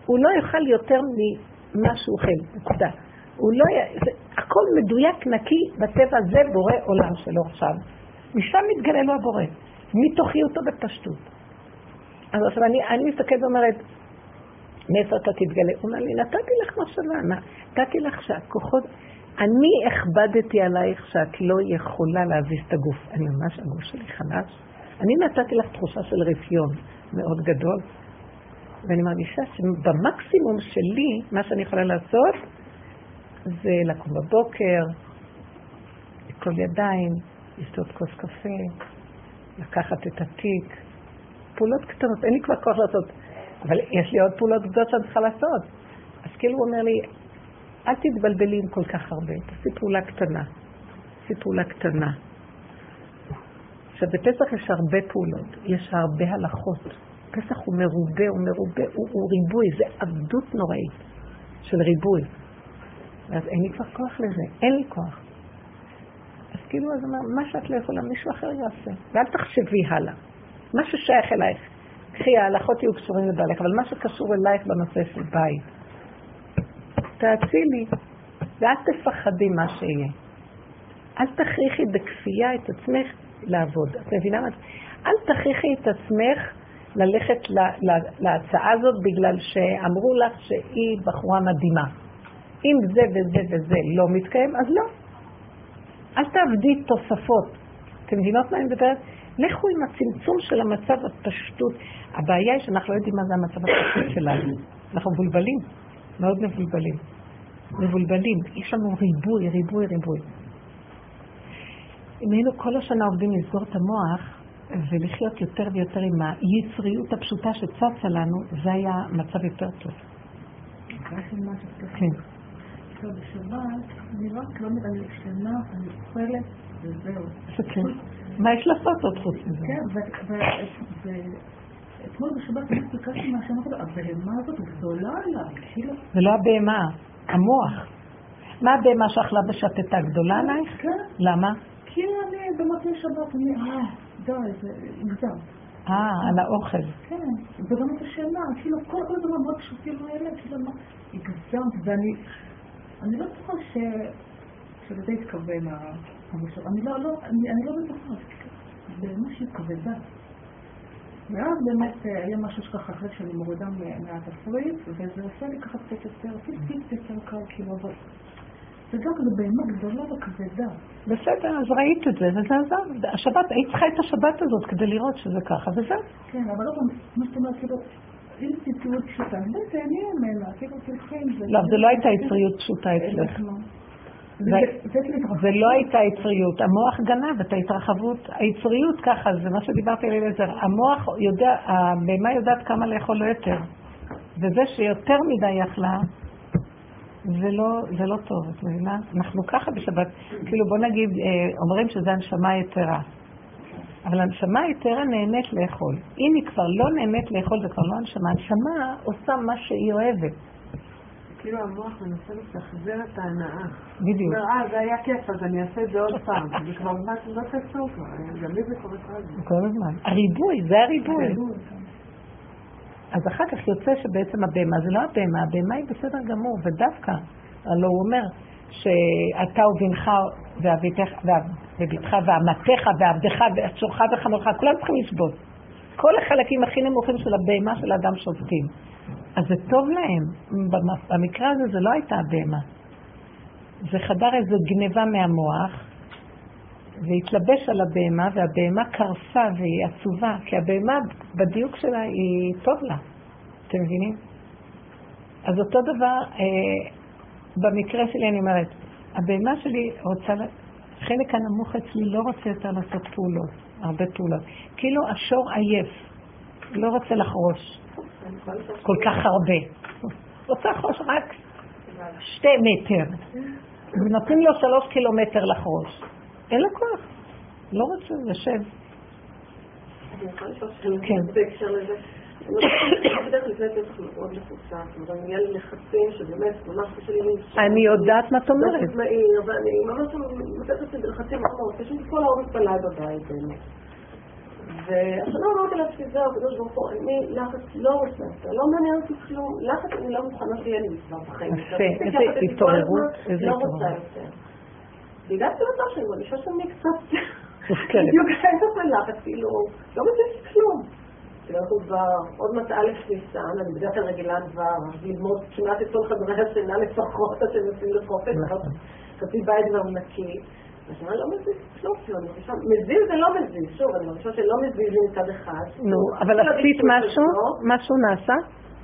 הוא לא יאכל יותר ממה שהוא אוכל, נקודה. הוא לא י... זה, הכל מדויק, נקי, בטבע זה בורא עולם שלו עכשיו. משם מתגלה לו הבורא, מתוכיותו בפשטות. אז עכשיו אני, אני מסתכלת ואומרת, מאיפה אתה תתגלה? הוא אומר לי, נתתי לך מחשבה, נתתי לך שהכוחות, אני הכבדתי עלייך שאת לא יכולה להזיז את הגוף. אני ממש, הגוף שלי חלש. אני נתתי לך תחושה של רפיון מאוד גדול, ואני מרגישה שבמקסימום שלי, מה שאני יכולה לעשות, זה לקום בבוקר, לכל ידיים, לשתות כוס קפה, לקחת את התיק, פעולות קטנות, אין לי כבר כוח לעשות, אבל יש לי עוד פעולות גדולות שאני צריכה לעשות. אז כאילו הוא אומר לי, אל תתבלבלי עם כל כך הרבה, תעשי פעולה קטנה. תעשי פעולה קטנה. עכשיו, בפסח יש הרבה פעולות, יש הרבה הלכות. פסח הוא מרובה, הוא מרובה, הוא, הוא ריבוי, זה עבדות נוראית של ריבוי. ואז אין לי כבר כוח לזה, אין לי כוח. אז כאילו, אז אמר, מה שאת לא יכולה, מישהו אחר יעשה. ואל תחשבי הלאה. מה ששייך אלייך, קחי, ההלכות יהיו קשורים לבעלך, אבל מה שקשור אלייך בנושא של בית, תאצילי, ואל תפחדי מה שיהיה. אל תכריחי בכפייה את עצמך לעבוד. את מבינה מה? אל תכריחי את עצמך ללכת להצעה הזאת בגלל שאמרו לך שהיא בחורה מדהימה. אם זה וזה וזה לא מתקיים, אז לא. אל תעבדי תוספות. אתם מבינות מה אני מדברת? לכו עם הצמצום של המצב הפשטות. הבעיה היא שאנחנו לא יודעים מה זה המצב הפשטות שלנו. אנחנו מבולבלים, מאוד מבולבלים. מבולבלים. יש לנו ריבוי, ריבוי, ריבוי. אם היינו כל השנה עובדים לסגור את המוח ולחיות יותר ויותר עם היצריות הפשוטה שצצה לנו, זה היה מצב יותר טוב. כן. בשבת, אני רק לא אני ישנה, אני אוכלת, וזהו. כן. מה יש לעשות עוד חוץ מזה? כן, ואתמול בשבת אני ביקשתי מהשם הזה, הבהמה הזאת גדולה עליי, כאילו... זה לא הבהמה, המוח. מה הבהמה שאכלה ושתתה גדולה עלייך? כן. למה? כי אני במוצאי שבת, אני, אה, די, זה מגזם. אה, על האוכל. כן, וגם את השינה, כאילו כל הדברים מאוד פשוטים האלה, כאילו מה, הגזמת, ואני אני לא בטוחה ש... שלזה התכוון המושב. אני לא, לא, אני, אני לא בטוחה, זה משהו כבדה. ואז באמת אה, היה משהו שככה אחרי שאני מורידה מהתפריט, וזה עושה לי ככה קצת יותר, טיפ טיפ יותר קל, כאילו, אבל זה גם כזה בהמה גדולה וכבדה. בסדר, אז ראית את זה, וזה עזר. השבת, היית צריכה את השבת הזאת כדי לראות שזה ככה, וזהו. כן, אבל לא פעם, מה זאת אומרת, כאילו, אם ציטוט פשוטה, בואי תהני ממנה, כאילו תלכי עם זה. לא, זה לא הייתה יצריות פשוטה אצלך. זה לא הייתה יצריות, המוח גנב את ההתרחבות, היצריות ככה, זה מה שדיברתי על אליעזר, המוח יודע, הבהמה יודעת כמה לאכול לו יותר, וזה שיותר מדי יכלה, זה לא, זה לא טוב, את מבינה? אנחנו ככה בשבת, כאילו בוא נגיד, אה, אומרים שזה הנשמה יתרה, אבל הנשמה היתרה נהנית לאכול. אם היא כבר לא נהנית לאכול, זה כבר לא הנשמה, הנשמה עושה מה שהיא אוהבת. כאילו המוח מנסה לשחזר את ההנאה. בדיוק. הוא אומר, אה, זה היה כיף, אז אני אעשה את זה עוד פעם. זה כבר ממש לא קשור כבר, גם לי זה קורה כל הזמן. כל הזמן. הריבוי, זה הריבוי. אז אחר כך יוצא שבעצם הבהמה זה לא הבהמה, הבהמה היא בסדר גמור, ודווקא, הלוא הוא אומר שאתה ובנך ובתך ואמתך ועבדך ואשורך וחמורך, כולם צריכים לשבות. כל החלקים הכי נמוכים של הבהמה של האדם שובתים. אז זה טוב להם. במקרה הזה זה לא הייתה הבהמה. זה חדר איזו גניבה מהמוח, והתלבש על הבהמה, והבהמה קרסה והיא עצובה, כי הבהמה בדיוק שלה היא טוב לה. אתם מבינים? אז אותו דבר, אה, במקרה שלי אני אומרת, הבהמה שלי רוצה, חלק הנמוך אצלי לא רוצה יותר לעשות פעולות, הרבה פעולות. כאילו השור עייף, לא רוצה לחרוש כל כך הרבה. רוצה לחרוש רק שתי מטר, ונותנים לו שלוש קילומטר לחרוש. אין לו כוח, לא רוצה, יושב. אני יכולה לשאול שאלה כן. בהקשר לזה. אומרת. אני יודעת מה את אומרת. לחץ מהיר, ואני ממש מוצאת עצמי בלחצים מאוד מאוד קשים, כל העומס בלילה בבית באמת. והשנה אמרתי לעצמי, זהו, הקדוש ברוך הוא, אני לחץ לא רוצה יותר, לא מעניין אותי כלום, לחץ אני לא מוכנה שיהיה לי כבר בחיים. יפה, איזה התעוררות, איזה לא התעוררות. והגעתי למצב שאני מרגישה שאני קצת... בדיוק ההפך מלחץ, כאילו, לא מזיז כלום. כאילו, אנחנו כבר עוד מעט א' ניסן, אני בדרך כלל רגילה כבר ללמוד כמעט את כל חדרי השינה לפחות, שהם יוצאים לחופש, נכון. אבל חצי בית כבר נקי. השנה לא מזיז כלום, כאילו, אני מרגישה, מזיז זה לא מזיז, שוב, אני מרגישה שלא מזיז לי מצד אחד. נו, אבל לא עשית משהו? משהו נעשה?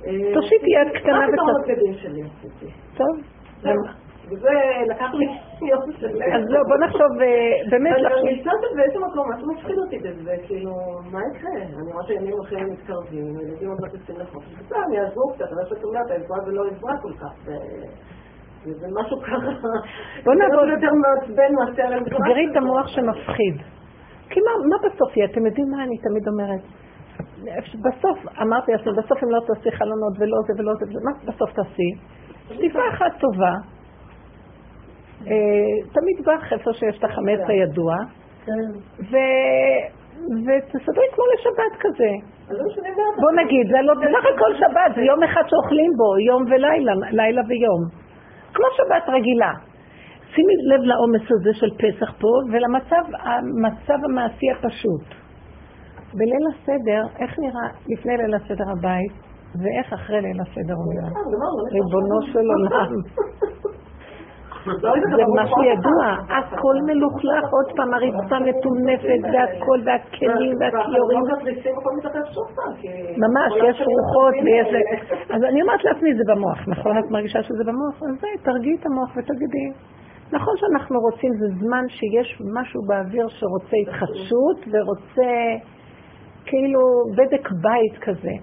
אה, תושיטי יד קטנה רק את וקצת. הבגדים שלי עשיתי. טוב. וזה לקח לי יום שלם. אז לא, בוא נחשוב, אה, באמת, אני. מרגישה שבאיזשהו מקום משהו מפחיד אותי בזה, כאילו, מה יקרה? אני רואה שימים הולכים ומתקרבים, ילדים עוד מעט יוצאים לחופש, בסדר, אני אעזור קצת, אבל שאת אומרת, העזרה זה לא עזרה כל כך, וזה משהו ככה, בוא נעבוד. זה יותר מעצבן מאשר עזרה. תסגרי את המוח שמפחיד. כי מה, מה בסוף יהיה? אתם יודעים מה אני תמיד אומרת? בסוף, אמרתי לעצמי, בסוף אם לא תעשי חלונות ולא זה ולא זה, מה בסוף תעשי? שטיפה אחת טובה. אה, תמיד בך איפה שיש את החמץ הידוע, ו... ותסדרי כמו לשבת כזה. לא בוא נגיד, זה לא, בסך הכל שבת, זה יום אחד שאוכלים בו, יום ולילה, לילה ויום. כמו שבת רגילה. שימי לב לעומס הזה של פסח פה, ולמצב המעשי הפשוט. בליל הסדר, איך נראה לפני ליל הסדר הבית, ואיך אחרי ליל הסדר הוא נראה? לא נשמע. ריבונו של עולם. זה משהו ידוע, הכל מלוכלך, עוד פעם הרצפה מטונפת והכל והכלים והכיורים. ממש, יש רוחות ויש... אז אני אומרת לעצמי, זה במוח, נכון? את מרגישה שזה במוח? אז זה, תרגיעי את המוח ותגידי. נכון שאנחנו רוצים, זה זמן שיש משהו באוויר שרוצה התחדשות ורוצה כאילו בדק בית כזה.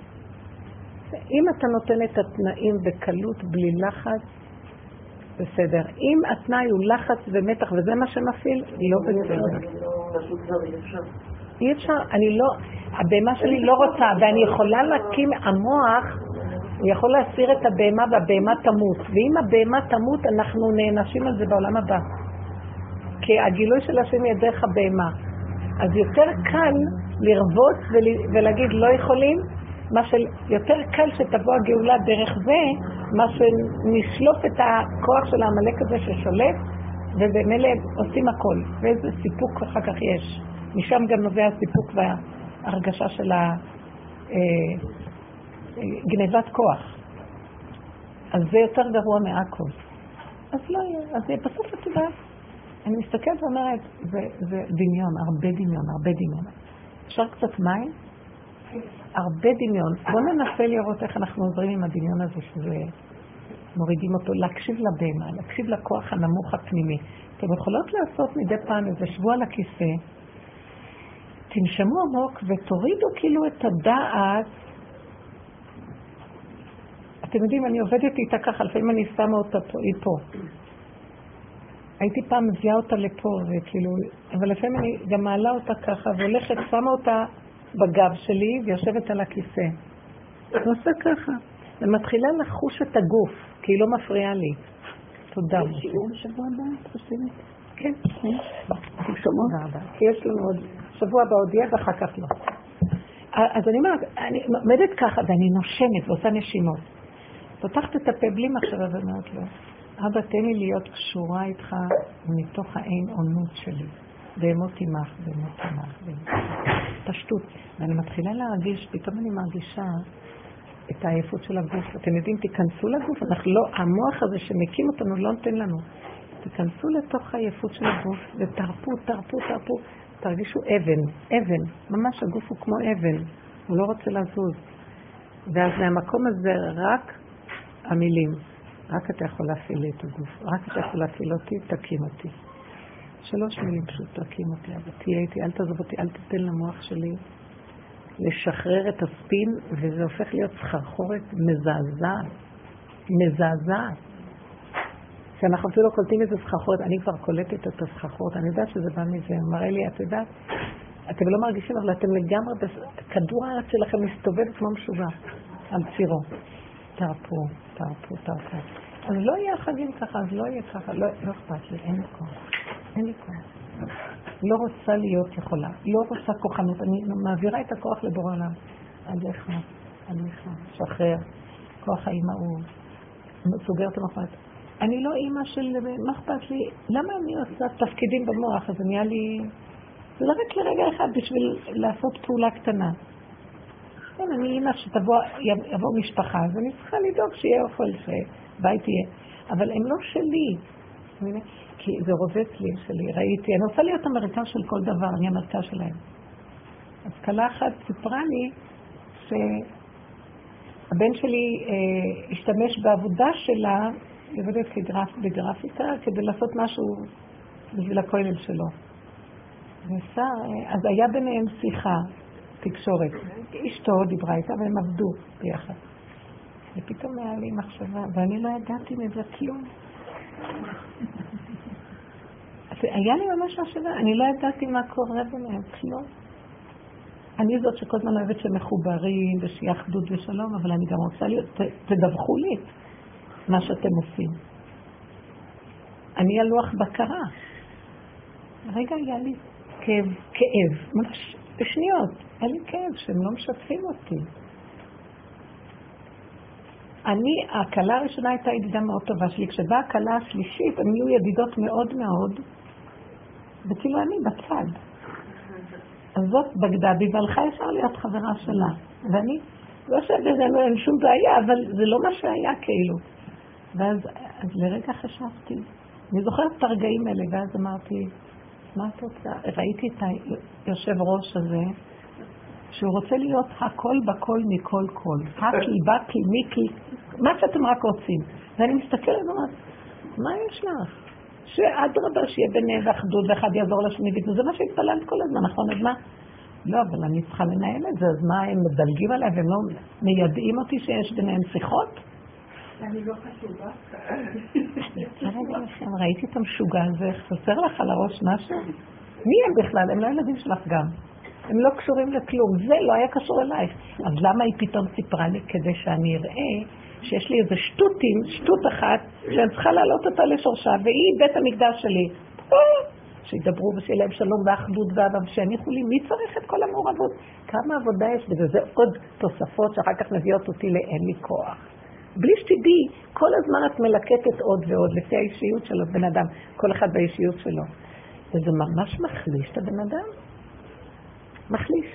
אם אתה נותן את התנאים בקלות, בלי לחץ, בסדר. אם התנאי הוא לחץ ומתח וזה מה שמפעיל, לא בסדר. לא. אי אפשר, אני לא, הבהמה שלי לא רוצה, ואני יכולה להקים, המוח, הוא יכול להסיר את הבהמה והבהמה תמות, ואם הבהמה תמות אנחנו נענשים על זה בעולם הבא. כי הגילוי של השם יהיה דרך הבהמה. אז יותר קל לרבות ול- ולהגיד לא יכולים, מה שיותר קל שתבוא הגאולה דרך זה, מה שנשלוף את הכוח של העמלק הזה ששולט, ובמילא עושים הכל. ואיזה סיפוק אחר כך יש. משם גם נובע הסיפוק וההרגשה של אה, גנבת כוח. אז זה יותר גרוע מהכל. אז לא יהיה. אז בסוף את אני מסתכלת ואומרת, זה, זה דמיון, הרבה דמיון, הרבה דמיון. אפשר קצת מים? הרבה דמיון. בואו ננסה לראות איך אנחנו עוזרים עם הדמיון הזה, שזה... מורידים אותו, להקשיב לבהמה, להקשיב לכוח הנמוך הפנימי. אתם יכולות לעשות מדי פעם איזה שבוע על הכיסא, תנשמו עמוק ותורידו כאילו את הדעת. אתם יודעים, אני עובדת איתה ככה, לפעמים אני שמה אותה פה, היא פה. הייתי פעם מביאה אותה לפה, וכאילו, אבל לפעמים אני גם מעלה אותה ככה, והולכת, שמה אותה בגב שלי, ויושבת על הכיסא. ועושה ככה, ומתחילה לחוש את הגוף, כי היא לא מפריעה לי. תודה. יש שיעור בשבוע הבא, את חושבת? כן. תודה רבה. כי יש לנו עוד, שבוע הבא עוד יהיה ואחר כך לא. אז אני אומרת, אני עומדת ככה ואני נושמת ועושה נשימות. פותחת את הפה בלי מחשבה ואומרת לו, אבא, תן לי להיות קשורה איתך מתוך האין עונות שלי. ואמות עמך, ואמות עמך, פשטות. ואני מתחילה להרגיש, פתאום אני מרגישה את העייפות של הגוף. אתם יודעים, תיכנסו לגוף, אנחנו לא, המוח הזה שמקים אותנו לא נותן לנו. תיכנסו לתוך העייפות של הגוף ותרפו, תרפו, תרפו. תרגישו אבן, אבן, ממש הגוף הוא כמו אבן, הוא לא רוצה לזוז. ואז מהמקום הזה רק המילים, רק אתה יכול להפעיל לי את הגוף, רק אתה יכול להפעיל אותי, תקים אותי. שלוש מילים פשוט, תקים אותי, אבל תהיה איתי, אל תעזוב אותי, אל תיתן למוח שלי לשחרר את הספין, וזה הופך להיות סחרחורת מזעזעת, מזעזעת. שאנחנו אפילו לא קולטים איזה סחרחורת, אני כבר קולטת את הסחרחורת, אני יודעת שזה בא מזה, מראה לי, את יודעת, אתם לא מרגישים, אבל אתם לגמרי, כדור הארץ שלכם מסתובב כמו משוגע על צירו. תרפו, תרפו, תרפו. אז לא יהיה חגים ככה, אז לא יהיה ככה, לא, לא אכפת לי, אין לי כוח. אין לי כוח. לא רוצה להיות יכולה, לא רוצה כוחנות, אני מעבירה את הכוח לבורא עולם. עליך, עליך, שחרר, כוח האימהות, סוגרת המחרת. אני לא אימא של, מה אכפת לי? למה אני עושה תפקידים במוח? אז נהיה לי... זה לא רק לרגע אחד בשביל לעשות פעולה קטנה. כן, אני אימא שתבוא, יבוא משפחה, אז אני צריכה לדאוג שיהיה אוכל, שבית יהיה. אבל הם לא שלי. כי זה רובץ לי שלי, ראיתי, אני רוצה להיות המרכז של כל דבר, אני המרכז שלהם. אז כלה אחת סיפרה לי שהבן שלי אה, השתמש בעבודה שלה, היא עובדת כגרפ, בגרפיקה, כדי לעשות משהו בשביל הכולל שלו. ושר, אה, אז היה ביניהם שיחה, תקשורת. אשתו דיברה איתה והם עבדו ביחד. ופתאום היה לי מחשבה, ואני לא ידעתי מזה כלום. היה לי ממש מחשבה, אני לא ידעתי מה קורה ביניהם, כלום. אני זאת שכל הזמן אוהבת שמחוברים ושיהיה אחדות ושלום, אבל אני גם רוצה להיות, תדווחו לי מה שאתם עושים. אני הלוח בקרה. רגע היה לי כאב, כאב, ממש בשניות, היה לי כאב שהם לא משתפים אותי. אני, הכלה הראשונה הייתה ידידה מאוד טובה שלי, כשבאה הכלה השלישית, הן נהיו ידידות מאוד מאוד, וכאילו אני בצד. אז זאת בגדה בי והלכה ישר להיות חברה שלה. ואני, לא שבזה אין שום בעיה, אבל זה לא מה שהיה כאילו. ואז אז לרגע חשבתי, אני זוכרת את הרגעים האלה, ואז אמרתי, מה את רוצה? ראיתי את היושב ראש הזה, שהוא רוצה להיות הכל בכל מכל כל. הקי, בקי, מיקי, מה שאתם רק רוצים. ואני מסתכלת ואומרת, מה יש לך? שאדרבה, שיהיה ביניהם אחדות ואחד יעזור לשני, וזה מה שהתפללת כל הזמן, נכון? אז מה? לא, אבל אני צריכה לנהל את זה, אז מה, הם מדלגים עליי והם לא מיידעים אותי שיש ביניהם שיחות? אני לא חשובה. ראיתי את המשוגע הזה, חסר לך על הראש משהו? מי הם בכלל? הם לא ילדים שלך גם. הם לא קשורים לכלום. זה לא היה קשור אלייך. אז למה היא פתאום סיפרה לי? כדי שאני אראה שיש לי איזה שטותים, שטות אחת, שאני צריכה להעלות אותה לשורשה, והיא בית המקדש שלי. שידברו ושיהיה להם שלום ואחדות ואהבה, ושיניחו לי, מי צריך את כל המעורבות? כמה עבודה יש בזה, זה עוד תוספות שאחר כך מביאות אותי לאין לי כוח. בלי שתדעי, כל הזמן את מלקטת עוד ועוד לפי האישיות של הבן אדם, כל אחד באישיות שלו. וזה ממש מחליש את הבן אדם. מחליש.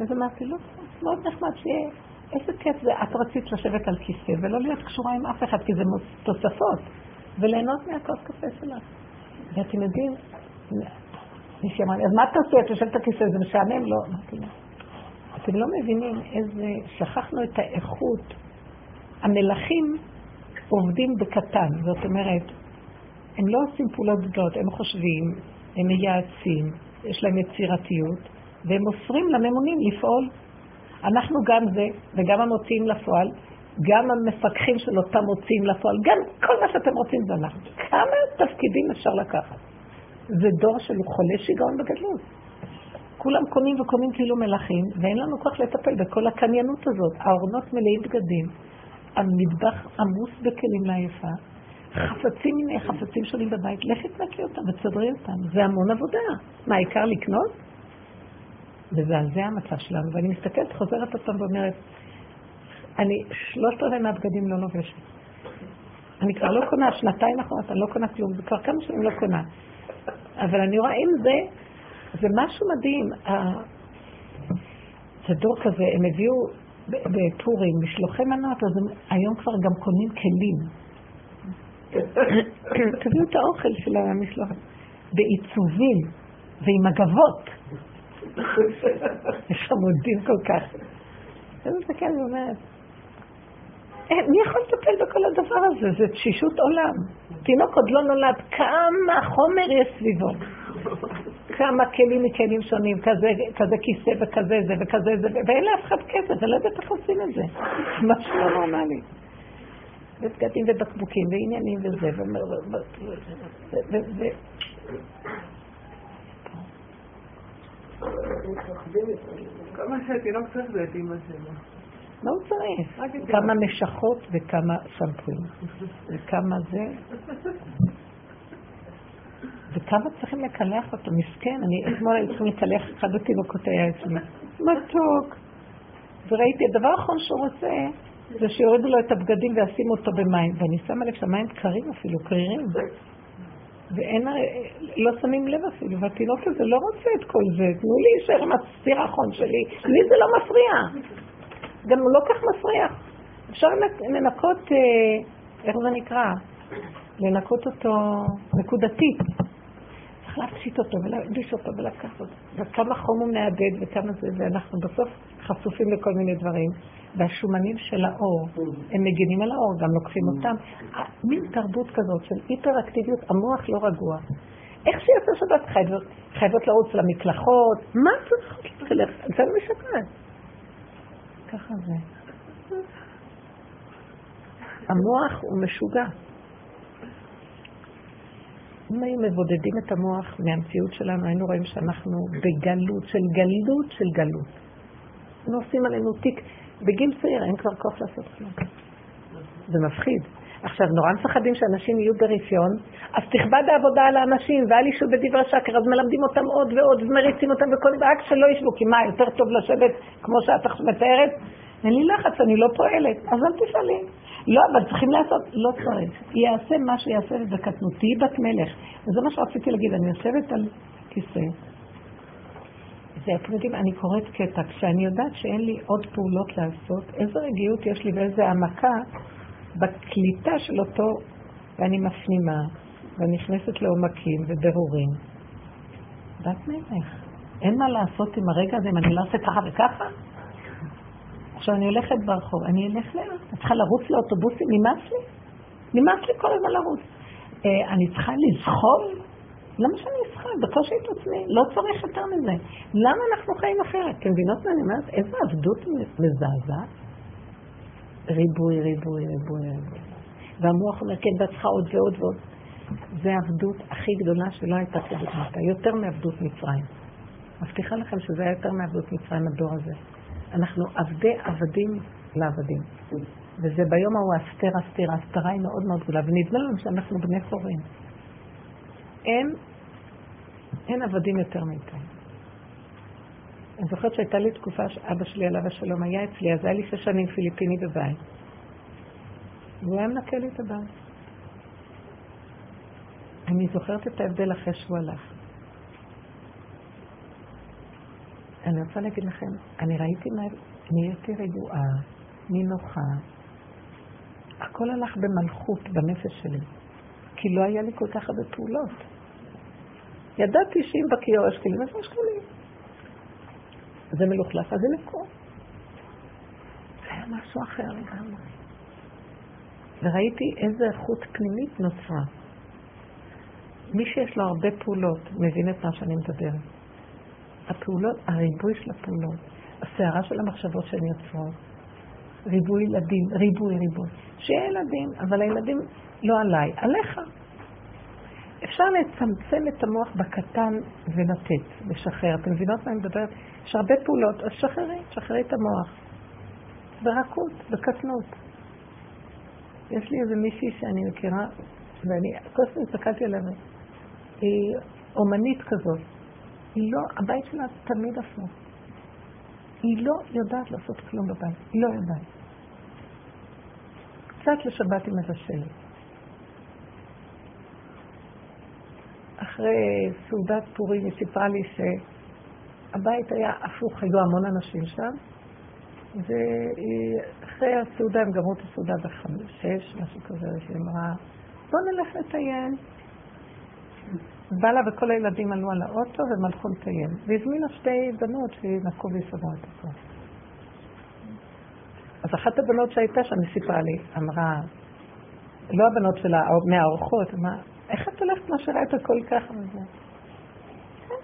אז אמרתי, לא, מאוד נחמד שיהיה איזה כיף זה, את רצית לשבת על כיסא ולא להיות קשורה עם אף אחד, כי זה תוספות. וליהנות מהכוס קפה שלך. ואתם יודעים, מישהי אמרה לי, אז מה עושה? את יושבת בכיסא, זה משעמם? לא. אמרתי לה, אתם לא מבינים איזה, שכחנו את האיכות. המלכים עובדים בקטן, זאת אומרת, הם לא עושים פעולות גדולות, הם חושבים, הם מייעצים, יש להם יצירתיות, והם מוסרים לממונים לפעול. אנחנו גם זה, וגם המוציאים לפועל, גם המפקחים של אותם מוציאים לפועל, גם כל מה שאתם רוצים זה אנחנו. כמה תפקידים אפשר לקחת? זה דור של חולי שיגעון בגדלות. כולם קונים וקונים כאילו מלכים, ואין לנו כוח לטפל בכל הקניינות הזאת. הארונות מלאים בגדים, המטבח עמוס בכלים לעייפה, חפצים מיני חפצים שונים בבית, לכי תנקי אותם ותסדרי אותם. זה המון עבודה. מה, העיקר לקנות? זה המצב שלנו. ואני מסתכלת, חוזרת אותם ואומרת, אני שלושת רבעי מהבגדים לא לובשת. אני כבר לא קונה, שנתיים אחרונות אני לא קונה כלום, זה כבר כמה שנים לא קונה. אבל אני רואה, אם זה, זה משהו מדהים. זה דור כזה, הם הביאו בפורים משלוחי מנות, אז הם היום כבר גם קונים כלים. תביאו את האוכל של המשלוח, בעיצובים ועם מגבות. יש עמודים כל כך. אני מסתכלת ואומרת, אה, מי יכול לטפל בכל הדבר הזה? זה תשישות עולם. תינוק עוד לא נולד, כמה חומר יש סביבו. כמה כלים מכלים שונים, כזה, כזה כיסא וכזה זה וכזה זה, ואין לאף אחד כסף, אני לא יודעת איך עושים את זה. משהו לא נורמלי. ובגדים ובקבוקים ועניינים וזה, ו... כמה שהתינוק צריך זה את אימא שלו. מה הוא צריך? כמה משכות וכמה שמפויים. וכמה זה. וכמה צריכים לקלח אותו, מסכן, אני אתמול הייתי צריכים לקלח אחד התינוקות היה אצלי. מתוק. וראיתי, הדבר האחרון שהוא רוצה, זה שיורידו לו את הבגדים וישימו אותו במים. ואני שמה לב שהמים קרים אפילו, קרירים. ואין, לא שמים לב אפילו, והתינוק הזה לא רוצה את כל זה, תנו לי להישאר עם הסירחון שלי, לי זה לא מפריע. גם הוא לא כך מפריע. אפשר לנקות, אה, איך זה נקרא? לנקות אותו נקודתית. צריך להפשיט אותו ולהקדיש אותו ולקחת אותו. וכמה חום הוא מאבד וכמה זה, ואנחנו בסוף חשופים לכל מיני דברים. והשומנים של האור, הם מגינים על האור, גם לוקחים אותם. מין תרבות כזאת של היפראקטיביות, המוח לא רגוע. איך שיוצא שבת חייבות, חייבות לרוץ למקלחות, מה את צריכה ללכת? זה לא משקרת. ככה זה. המוח הוא משוגע. אם היו מבודדים את המוח מהמציאות שלנו, היינו רואים שאנחנו בגלות של גלות של גלות. היינו עושים עלינו תיק. בגיל צעיר אין כבר כוח לעשות כלום. זה מפחיד. עכשיו, נורא מפחדים שאנשים יהיו ברפיון, אז תכבד העבודה על האנשים, ואל ישבו בדברי שקר, אז מלמדים אותם עוד ועוד, ומריצים אותם וכל דבר, רק שלא ישבו, כי מה, יותר טוב לשבת כמו שאת מתארת? אין לי לחץ, אני לא פועלת, אז אל תפעלי. לא, אבל צריכים לעשות, לא צריך. יעשה מה שיעשה בקטנות, תהיי בת מלך. וזה מה שרציתי להגיד, אני יושבת על כיסא, ואתם יודעים, אני קוראת קטע, כשאני יודעת שאין לי עוד פעולות לעשות, איזו רגיעות יש לי ואיזו העמקה בקליטה של אותו, ואני מפנימה, ואני נכנסת לעומקים וברורים. בת מלך. אין מה לעשות עם הרגע הזה אם אני לא אעשה ככה וככה? עכשיו אני הולכת ברחוב, אני אלך לאט. אני צריכה לרוץ לאוטובוסים, נמאס לי? נמאס לי כל הזמן לרוץ. אה, אני צריכה לזחול? למה שאני אבחר? בקושי את עצמי, לא צריך יותר מזה. למה אנחנו חיים אחרת? אתם מבינות מה אני אומרת? איזו עבדות מזעזעת? ריבוי, ריבוי, ריבוי, ריבוי. והמוח אומר, כן, ואת צריכה עוד ועוד ועוד. זה העבדות הכי גדולה שלא הייתה כדוגמתה, יותר מעבדות מצרים. מבטיחה לכם שזה היה יותר מעבדות מצרים, הדור הזה. אנחנו עבדי עבדים לעבדים. וזה ביום ההוא הסתר הסתיר, ההסתרה היא מאוד מאוד גדולה, ונדמה לנו שאנחנו בני חורים. אין, אין עבדים יותר מאיתנו. אני זוכרת שהייתה לי תקופה שאבא שלי עליו השלום היה אצלי, אז היה לי שש שנים פיליפיני בבית. והוא היה מנקה לי את הבית. אני זוכרת את ההבדל אחרי שהוא הלך. אני רוצה להגיד לכם, אני ראיתי מה... נהייתי רגועה, נינוחה. הכל הלך במלכות בנפש שלי. כי לא היה לי כל כך הרבה פעולות. ידעתי שאם בכיור יש כלים, אז יש כלים. זה מלוכלך, אז זה נקרא. זה היה משהו אחר לגמרי. וראיתי איזה איכות פנימית נוצרה. מי שיש לו הרבה פעולות מבין את מה שאני מדברת. הפעולות, הריבוי של הפעולות, הסערה של המחשבות שהן יוצרות, ריבוי ילדים, ריבוי ריבוי. שיהיה ילדים, אבל הילדים לא עליי, עליך. אפשר לצמצם את המוח בקטן ולתת, לשחרר. אתם מבינות מה אני מדברת? יש הרבה פעולות, אז שחררי, שחררי את המוח. ברכות, בקטנות. יש לי איזה מישהי שאני מכירה, ואני כל הזמן הסתכלתי עליה, היא אומנית כזאת. היא לא, הבית שלה תמיד הפוך. היא לא יודעת לעשות כלום בבית, היא לא יודעת. קצת לשבת היא מבשלת. אחרי סעודת פורים היא סיפרה לי שהבית היה הפוך, היו המון אנשים שם, ואחרי הסעודה הם גמרו את הסעודה בחמש, שש, משהו כזה, שהיא אמרה, בוא נלך לטייל. בא לה וכל הילדים עלו על האוטו והם הלכו לטייל. והזמינה שתי בנות שינקו ויסדרו את הכל. אז אחת הבנות שהייתה שם, היא סיפרה לי, אמרה, לא הבנות שלה, מהאורחות, אמרה, איך את הולכת משאירה את הכל ככה וזה? כן.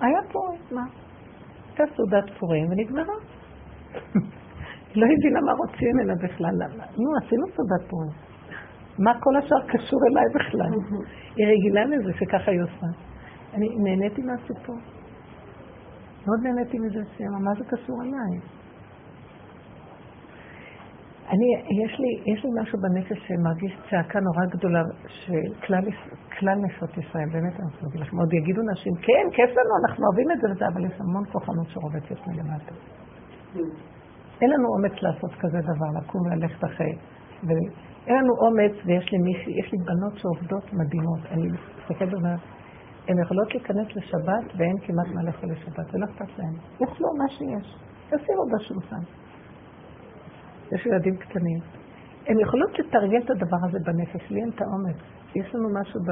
היה פה, מה? הייתה סעודת פורים ונגמרה. לא הבינה מה רוצים ממנה בכלל. נו, עשינו סעודת פורים. מה כל השאר קשור אליי בכלל? היא רגילה לזה שככה היא עושה. אני נהניתי מהסיפור. מאוד נהניתי מזה שהיא מה זה קשור אליי? אני, יש לי, יש לי משהו בנפש שמרגיש צעקה נורא גדולה של כלל נשות ישראל, באמת אני רוצה להגיד לכם, עוד יגידו נשים, כן, כיף לנו, אנחנו אוהבים את זה וזה, אבל יש המון כוחנות שרובצת מלמטה. אין לנו אומץ לעשות כזה דבר, לקום וללכת אחרי. אין לנו אומץ, ויש לי מישהי, יש לי בנות שעובדות מדהימות. אני מסתכלת ואומרת, הן יכולות להיכנס לשבת ואין כמעט מה לאכול לשבת, ולא אכפת להן. יאכלו מה שיש, תשימו בשולחן. יש ילדים קטנים. הן יכולות לתרגל את הדבר הזה בנפש, לי אין את האומץ. יש לנו משהו ב...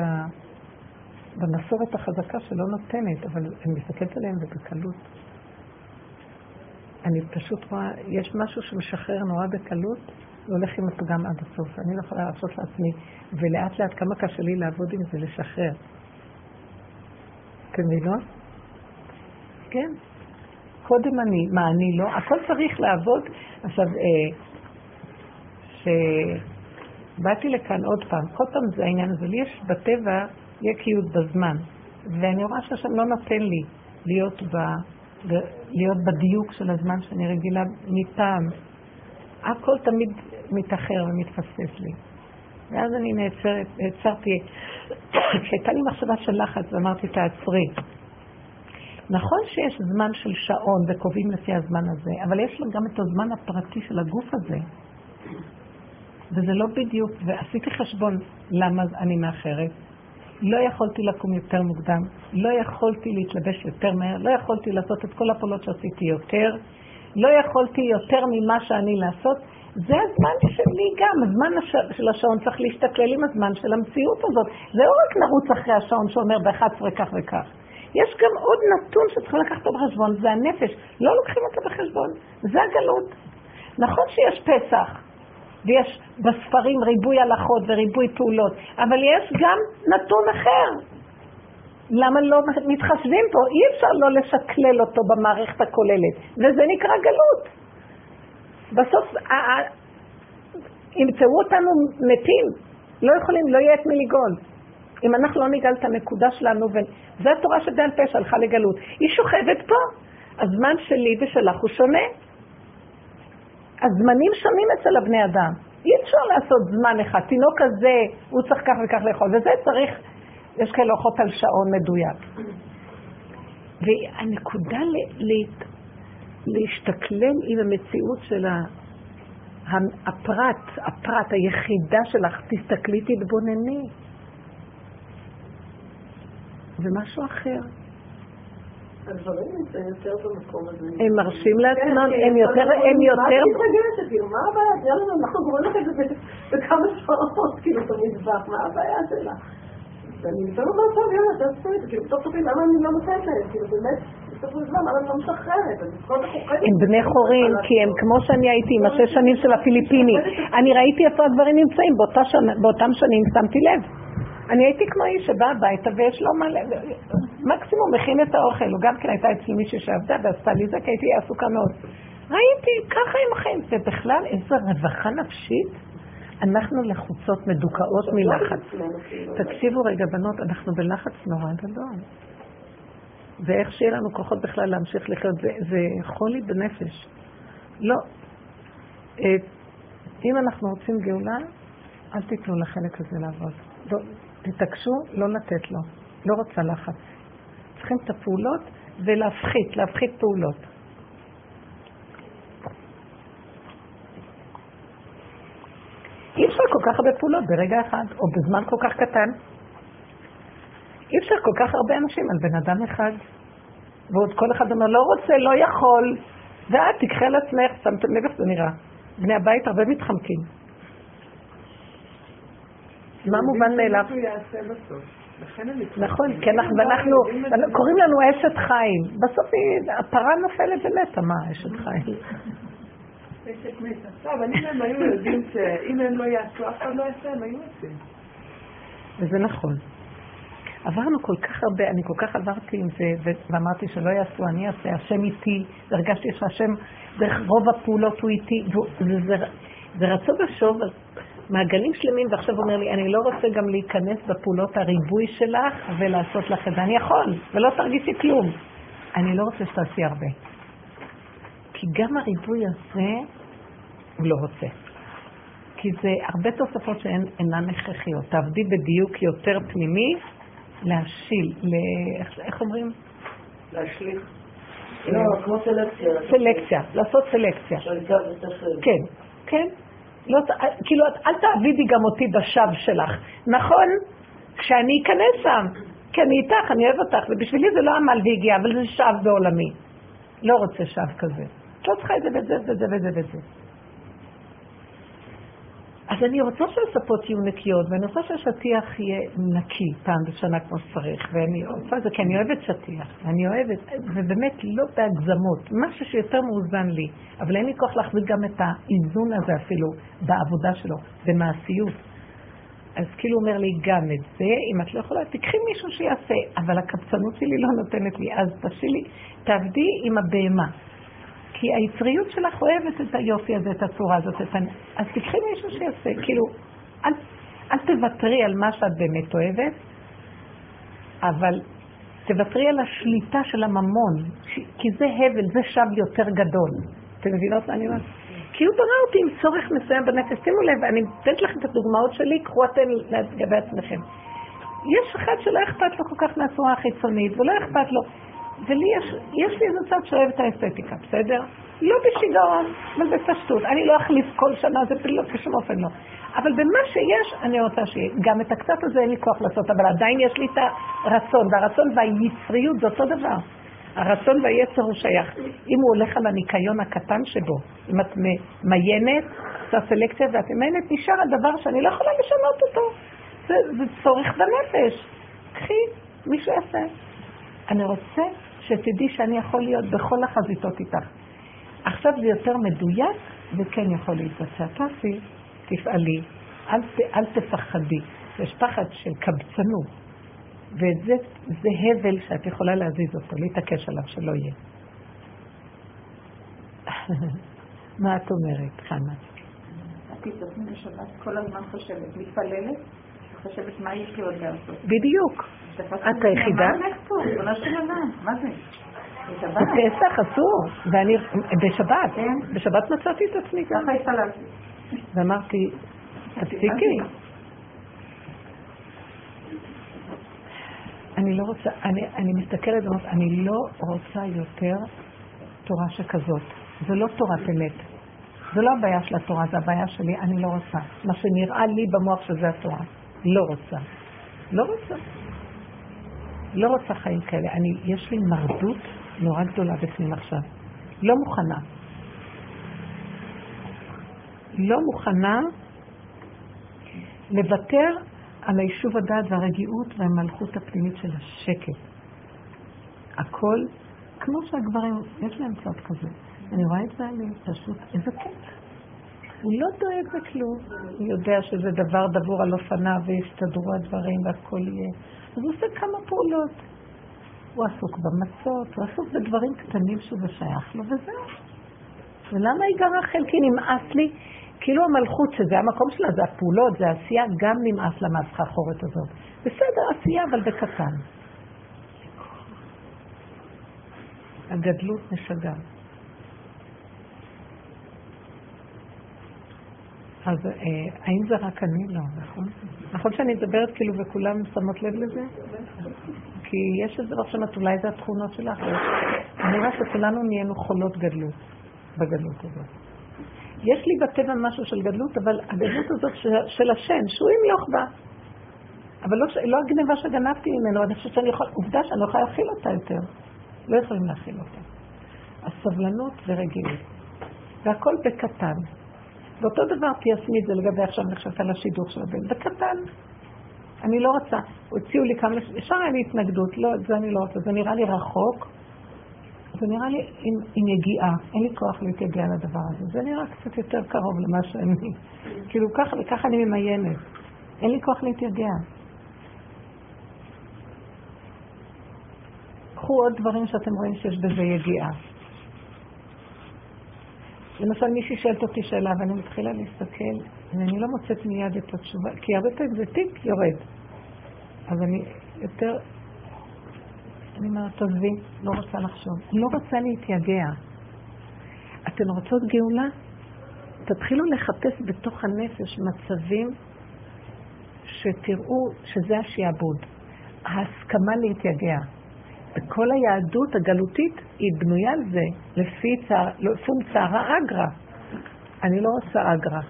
במסורת החזקה שלא נותנת, אבל אני מסתכלת עליהן ובקלות. אני פשוט רואה, יש משהו שמשחרר נורא בקלות, והולך עם הפגם עד הסוף. אני לא יכולה לעשות לעצמי, ולאט לאט כמה קשה לי לעבוד עם זה, לשחרר. אתם מבינות? כן. קודם אני, מה אני לא, הכל צריך לעבוד. עכשיו, אה, שבאתי לכאן עוד פעם, כל פעם זה העניין הזה, לי יש בטבע יקיות בזמן, ואני רואה שהשם לא נותן לי להיות, ב, להיות בדיוק של הזמן שאני רגילה מפעם. הכל תמיד מתאחר ומתפספס לי. ואז אני נעצרת, נעצרתי, כשהייתה לי מחשבה של לחץ ואמרתי, תעצרי. נכון שיש זמן של שעון וקובעים לפי הזמן הזה, אבל יש לו גם את הזמן הפרטי של הגוף הזה. וזה לא בדיוק, ועשיתי חשבון למה אני מאחרת. לא יכולתי לקום יותר מוקדם, לא יכולתי להתלבש יותר מהר, לא יכולתי לעשות את כל הפעולות שעשיתי יותר, לא יכולתי יותר ממה שאני לעשות. זה הזמן שלי גם, הזמן של השעון צריך להסתכל עם הזמן של המציאות הזאת. זה לא רק נרוץ אחרי השעון שאומר ב-11 כך וכך. יש גם עוד נתון שצריכים לקחת אותו בחשבון, זה הנפש. לא לוקחים אותו בחשבון, זה הגלות. נכון שיש פסח, ויש בספרים ריבוי הלכות וריבוי פעולות, אבל יש גם נתון אחר. למה לא מתחשבים פה? אי אפשר לא לשקלל אותו במערכת הכוללת, וזה נקרא גלות. בסוף ימצאו אותנו מתים, לא יכולים, לא יהיה את מי לגאול. אם אנחנו לא נגאל את הנקודה שלנו, וזו התורה שבעל פה שהלכה לגלות, היא שוכבת פה. הזמן שלי ושלך הוא שונה. הזמנים שונים אצל הבני אדם. אי אפשר לעשות זמן אחד. תינוק כזה, הוא צריך כך וכך לאכול, וזה צריך, יש כאלה אוחות על שעון מדויק. והנקודה ל, ל, להשתכלל עם המציאות של הפרט, הפרט, היחידה שלך, תסתכלי, תתבונני. זה משהו אחר. הדברים נמצאים יותר במקום הזה. הם מרשים לעצמם, הם יותר, הם יותר... מה מתרגשת? מה הבעיה? אנחנו גורמים לך את זה וכמה שעות, כאילו, במטבח, מה הבעיה שלה? ואני לפעמים אומרת, טוב, יאללה, תעשו את זה, כאילו, בסוף סופי, למה אני לא נותנת להם? כאילו, באמת, בסוף הזמן, למה אני לא משחררת? אז כל כך אוכלת. הם בני חורין, כי הם כמו שאני הייתי עם השש שנים של הפיליפיני. אני ראיתי איפה הדברים נמצאים, באותם שנים שמתי לב. אני הייתי כמו איש שבא הביתה ויש לו מלא, מקסימום מכין את האוכל, הוא גם כן הייתה אצלי מישהי שעבדה ועשתה לי זה, כי הייתי עסוקה מאוד. ראיתי, ככה הם החיים, ובכלל איזו רווחה נפשית. אנחנו לחוצות, מדוכאות מלחץ. תקשיבו רגע, בנות, אנחנו בלחץ נורא גדול. ואיך שיהיה לנו כוחות בכלל להמשיך לחיות, זה, זה חולי בנפש. לא. אה, אם אנחנו רוצים גאולה, אל תיתנו לחלק הזה לעבוד. לא, תתעקשו לא לתת לו. לא רוצה לחץ. צריכים את הפעולות ולהפחית, להפחית פעולות. אי אפשר כל כך הרבה פעולות ברגע אחד, או בזמן כל כך קטן. אי אפשר כל כך הרבה אנשים על בן אדם אחד. ועוד כל אחד אומר, לא רוצה, לא יכול. ואת תיקחי על עצמך, שמתם לב איך זה נראה. בני הבית הרבה מתחמקים. מה מובן מאליו? נכון, כי אנחנו, ואנחנו, קוראים לנו אשת חיים. בסוף הפרה נופלת ומתה, מה אשת חיים? טוב, אני והם היו יודעים שאם הם לא יעשו, אף אחד לא יעשה, הם היו עושים. וזה נכון. עברנו כל כך הרבה, אני כל כך עברתי עם זה, ואמרתי שלא יעשו, אני אעשה, השם איתי, והרגשתי שהשם, דרך רוב הפעולות הוא איתי, זה רצו ושוב, מעגלים שלמים, ועכשיו הוא אומר לי, אני לא רוצה גם להיכנס בפעולות הריבוי שלך ולעשות לך את זה. אני יכול, ולא תרגישי כלום. אני לא רוצה שתעשי הרבה. כי גם הריבוי הזה, הוא לא רוצה. כי זה הרבה תוספות שהן אינן הכרחיות. תעבדי בדיוק יותר פנימי, להשיל, ל... איך, אומרים? להשליך. לא, כמו סלקציה. סלקציה, לעשות סלקציה. כן, כן. לא, כאילו, אל תעבידי גם אותי בשווא שלך. נכון, כשאני אכנס שם, כי אני איתך, אני אוהב אותך, ובשבילי זה לא עמל והגיע, אבל זה שווא בעולמי. לא רוצה שווא כזה. את לא צריכה את זה ואת זה ואת זה ואת זה ואת זה. אז אני רוצה שהספות יהיו נקיות, ואני רוצה שהשטיח יהיה נקי פעם בשנה כמו שצריך, ואני רוצה את זה כי אני אוהבת שטיח, אני אוהבת, ובאמת לא בהגזמות, משהו שיותר מאוזן לי, אבל אין לי כוח להחזיק גם את האיזון הזה אפילו בעבודה שלו, במעשיות. אז כאילו הוא אומר לי, גם את זה, אם את לא יכולה, תקחי מישהו שיעשה, אבל הקבצנות שלי לא נותנת לי, אז תשאילי, תעבדי עם הבהמה. כי היצריות שלך אוהבת את היופי הזה, את הצורה הזאת, את ה... אז תקחי מישהו שיעשה, כאילו, אל, אל תוותרי על מה שאת באמת אוהבת, אבל תוותרי על השליטה של הממון, כי זה הבל, זה שווא יותר גדול. אתם מבינות מה אני אומרת? כי הוא ברא אותי עם צורך מסוים בנפש. שימו לב, אני נותנת לכם את הדוגמאות שלי, קחו אתן לגבי עצמכם. יש אחד שלא אכפת לו כל כך מהצורה החיצונית, ולא אכפת לו. ולי יש, יש לי איזה צד שאוהב את האסתטיקה, בסדר? לא בשיגעון, אבל בפשטות. אני לא אחליף כל שנה, זה לא, בשום אופן לא. אבל במה שיש, אני רוצה שיהיה. גם את הקצת הזה אין לי כוח לעשות, אבל עדיין יש לי את הרצון, והרצון והיצריות זה אותו דבר. הרצון והיצר הוא שייך. אם הוא הולך על הניקיון הקטן שבו, אם את מיינת, עושה סלקציה ואת ממיינת, נשאר הדבר שאני לא יכולה לשנות אותו. זה, זה צורך בנפש. קחי, מישהו יעשה. אני רוצה שתדעי שאני יכול להיות בכל החזיתות איתך. עכשיו זה יותר מדויק, וכן יכול להתבצע. תעשי, תפעלי, אל, ת, אל תפחדי. יש פחד של קבצנות, וזה זה הבל שאת יכולה להזיז אותו, להתעקש עליו, שלא יהיה. מה את אומרת, חנה? את תתעצמי בשבת כל הזמן חושבת, מתפללת, חושבת מה יש לי עוד לעשות. בדיוק. את היחידה? מה זה? בשבת? בפסח אסור, ואני, בשבת, כן. בשבת מצאתי את עצמי גם. ככה התפללתי. ואמרתי, תפסיקי. אני לא רוצה, אני, אני מסתכלת ואומרת, אני לא רוצה יותר תורה שכזאת. זו לא תורת אמת. זו לא הבעיה של התורה, זו הבעיה שלי, אני לא רוצה. מה שנראה לי במוח שזה התורה. לא רוצה. לא רוצה. לא רוצה חיים כאלה. אני, יש לי מרדות נורא גדולה בפנים עכשיו. לא מוכנה. לא מוכנה לוותר על היישוב הדעת והרגיעות והמלכות הפנימית של השקט. הכל, כמו שהגברים, יש להם צד כזה. אני רואה את בעלי, פשוט, איזה כיף. הוא לא דואג בכלום, הוא יודע שזה דבר דבור על אופניו ויסתדרו הדברים והכל יהיה. אז הוא עושה כמה פעולות. הוא עסוק במצות, הוא עסוק בדברים קטנים שזה שייך לו, וזהו. ולמה היא גרה חלקי? נמאס לי. כאילו המלכות, שזה המקום שלה, זה הפעולות, זה העשייה, גם נמאס לה מהסחרחורת הזאת. בסדר, עשייה, אבל בקטן. הגדלות משגעת. אז אה, האם זה רק אני? לא, נכון? נכון שאני מדברת כאילו וכולם שמות לב לזה? כי יש איזה רחשנות, אולי זה התכונות שלך. אני רואה שכולנו נהיינו חולות גדלות, בגדלות הזאת. יש לי בטבע משהו של גדלות, אבל הגדלות הזאת של השם, שהוא ימלוך בה. אבל לא, לא הגניבה שגנבתי ממנו, אני חושבת שאני יכולה, עובדה שאני לא יכולה להכיל אותה יותר. לא יכולים להכיל אותה. הסבלנות ורגילות. והכל בקטן. ואותו דבר תיישמי את זה לגבי עכשיו על השידוך של הבן. בקטן. אני לא רוצה. הוציאו לי כמה... ישר היה לי התנגדות. לא, זה אני לא רוצה. זה נראה לי רחוק. זה נראה לי עם, עם יגיעה. אין לי כוח להתייגע לדבר הזה. זה נראה קצת יותר קרוב למה שאני... כאילו ככה וככה אני ממיינת. אין לי כוח להתייגע. קחו עוד דברים שאתם רואים שיש בזה יגיעה. למשל מישהי שואלת אותי שאלה ואני מתחילה להסתכל ואני לא מוצאת מיד את התשובה, כי הרבה פעמים זה תיק יורד. אז אני יותר, אני אומרת, תעזבי, לא רוצה לחשוב. לא רוצה להתייגע. אתן רוצות גאולה? תתחילו לחפש בתוך הנפש מצבים שתראו שזה השיעבוד. ההסכמה להתייגע. וכל היהדות הגלותית היא בנויה על זה, לפי צער, לא, אגרה. אני לא רוצה אגרה.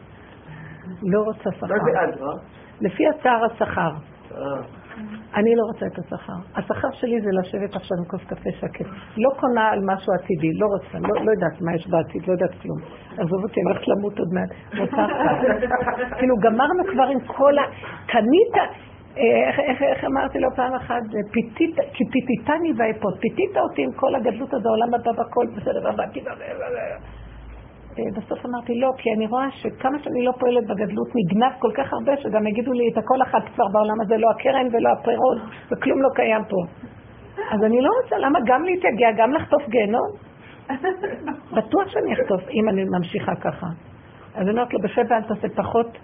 לא רוצה שכר. מה זה אגרה? לפי הצער השכר. אה. אני לא רוצה את השכר. השכר שלי זה לשבת עכשיו עם כוס קפה שקט. לא קונה על משהו עתידי, לא רוצה, לא, לא יודעת מה יש בעתיד, לא יודעת כלום. עזוב אותי, אני הולכת למות עוד מעט. כאילו, גמרנו כבר עם כל ה... קנית, איך, איך, איך אמרתי לו פעם אחת, פיתית, כי פיתיתני ואפות, פיתית אותי עם כל הגדלות הזה, העולם הבא בכל, בסדר, עבדתי, בסוף אמרתי לא, כי אני רואה שכמה שאני לא פועלת בגדלות נגנב כל כך הרבה, שגם יגידו לי את הכל אחת כבר בעולם הזה, לא הקרן ולא הפירות, וכלום לא קיים פה. אז אני לא רוצה, למה גם להתייגע, גם לחטוף גיהנום? בטוח שאני אחטוף, אם אני ממשיכה ככה. אז אני אומרת לו, בשב ואל תעשה פחות,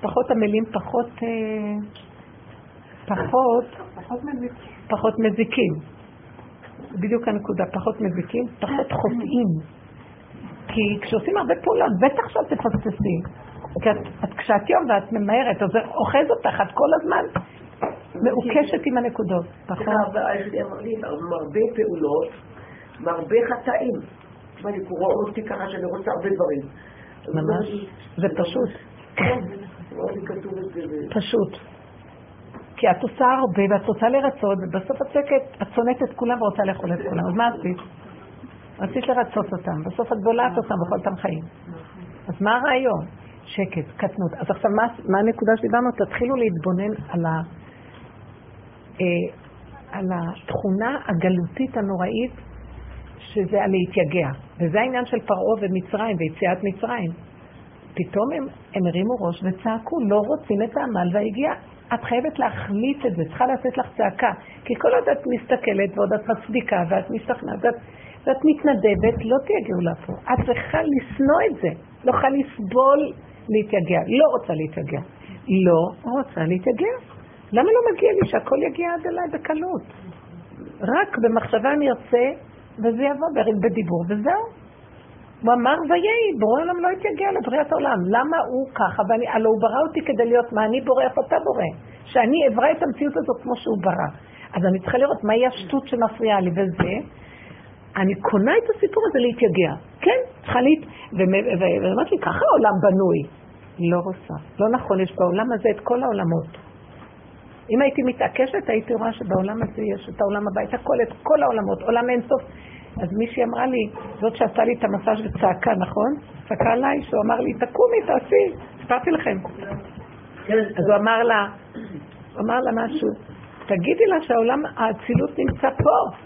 פחות עמלים, פחות... אה, פחות, פחות מזיקים. בדיוק הנקודה, פחות מזיקים, פחות חוטאים. כי כשעושים הרבה פעולות, בטח שאת תפספסי. כי את, את, כשאת יום ואת ממהרת, אז זה אוחז אותך, את כל הזמן מעוקשת עם הנקודות. מרבה פעולות, מרבה חטאים. אני קורא אותי ככה שאני רוצה הרבה דברים. ממש, זה פשוט. כן, פשוט. כי את עושה הרבה ואת רוצה לרצות, ובסוף את צועקת, את שונאת את כולם ורוצה לאכול את כולם. אז מה עשית? רצית לרצות אותם, בסוף את בולעת אותם בכל אותם חיים. אז מה הרעיון? שקט, קטנות. אז עכשיו, מה, מה הנקודה שדיברנו? תתחילו להתבונן על, ה, אה, על התכונה הגלותית הנוראית, שזה הלהתייגע. וזה העניין של פרעה ומצרים ויציאת מצרים. פתאום הם, הם הרימו ראש וצעקו, לא רוצים את העמל והיגיעה. את חייבת להחליט את זה, צריכה לתת לך צעקה. כי כל עוד את מסתכלת ועוד את מצדיקה ואת משתכנעת ואת, ואת מתנדבת, לא תהיה גאולה פה. את צריכה לשנוא את זה. לא יכולה לסבול להתייגע. לא רוצה להתייגע. לא רוצה להתייגע. למה לא מגיע לי שהכל יגיע עד אליי בקלות? רק במחשבה אני ארצה, וזה יבוא בדיבור, וזהו. הוא אמר ויהי, בורא עולם לא התייגע לבריאת העולם. למה הוא ככה? ואני, הלוא הוא ברא אותי כדי להיות מה אני בורא, איך אתה בורא. שאני אברא את המציאות הזאת כמו שהוא ברא. אז אני צריכה לראות מהי השטות שמפריעה לי, וזה, אני קונה את הסיפור הזה להתייגע. כן, צריכה להת... ואמרתי ככה העולם בנוי. לא רוצה. לא נכון, יש בעולם הזה את כל העולמות. אם הייתי מתעקשת, הייתי רואה שבעולם הזה יש את העולם הבא, את הכל, את כל העולמות, עולם אינסוף. אז מישהי אמרה לי, זאת שעשתה לי את המסאז' וצעקה, נכון? צעקה עליי, שהוא אמר לי, תקומי, תעשי, סיפרתי לכם. כן, אז הוא אמר לה, הוא אמר לה משהו, תגידי לה שהעולם האצילות נמצא פה.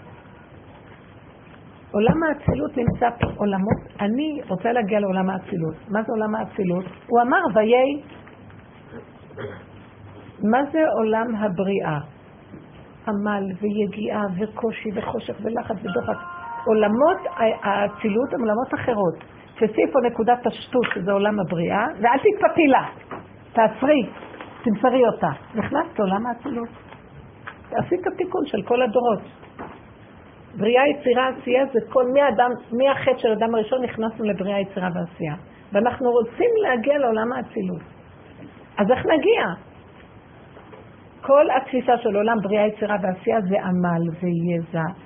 עולם האצילות נמצא פה, עולמות, אני רוצה להגיע לעולם האצילות. מה זה עולם האצילות? הוא אמר, ויהי, מה זה עולם הבריאה? עמל ויגיעה וקושי וחושך ולחץ ודוחק. עולמות האצילות הם עולמות אחרות. תעשי פה נקודת השטות, שזה עולם הבריאה, ואל תתפתי לה. תעצרי, תמסרי אותה. נכנסת לעולם האצילות. עשית תיקון של כל הדורות. בריאה, יצירה, עשייה זה כל, מהאדם, מהחטא של אדם הראשון נכנסנו לבריאה, יצירה ועשייה. ואנחנו רוצים להגיע לעולם האצילות. אז איך נגיע? כל התפיסה של עולם בריאה, יצירה ועשייה זה עמל ויזע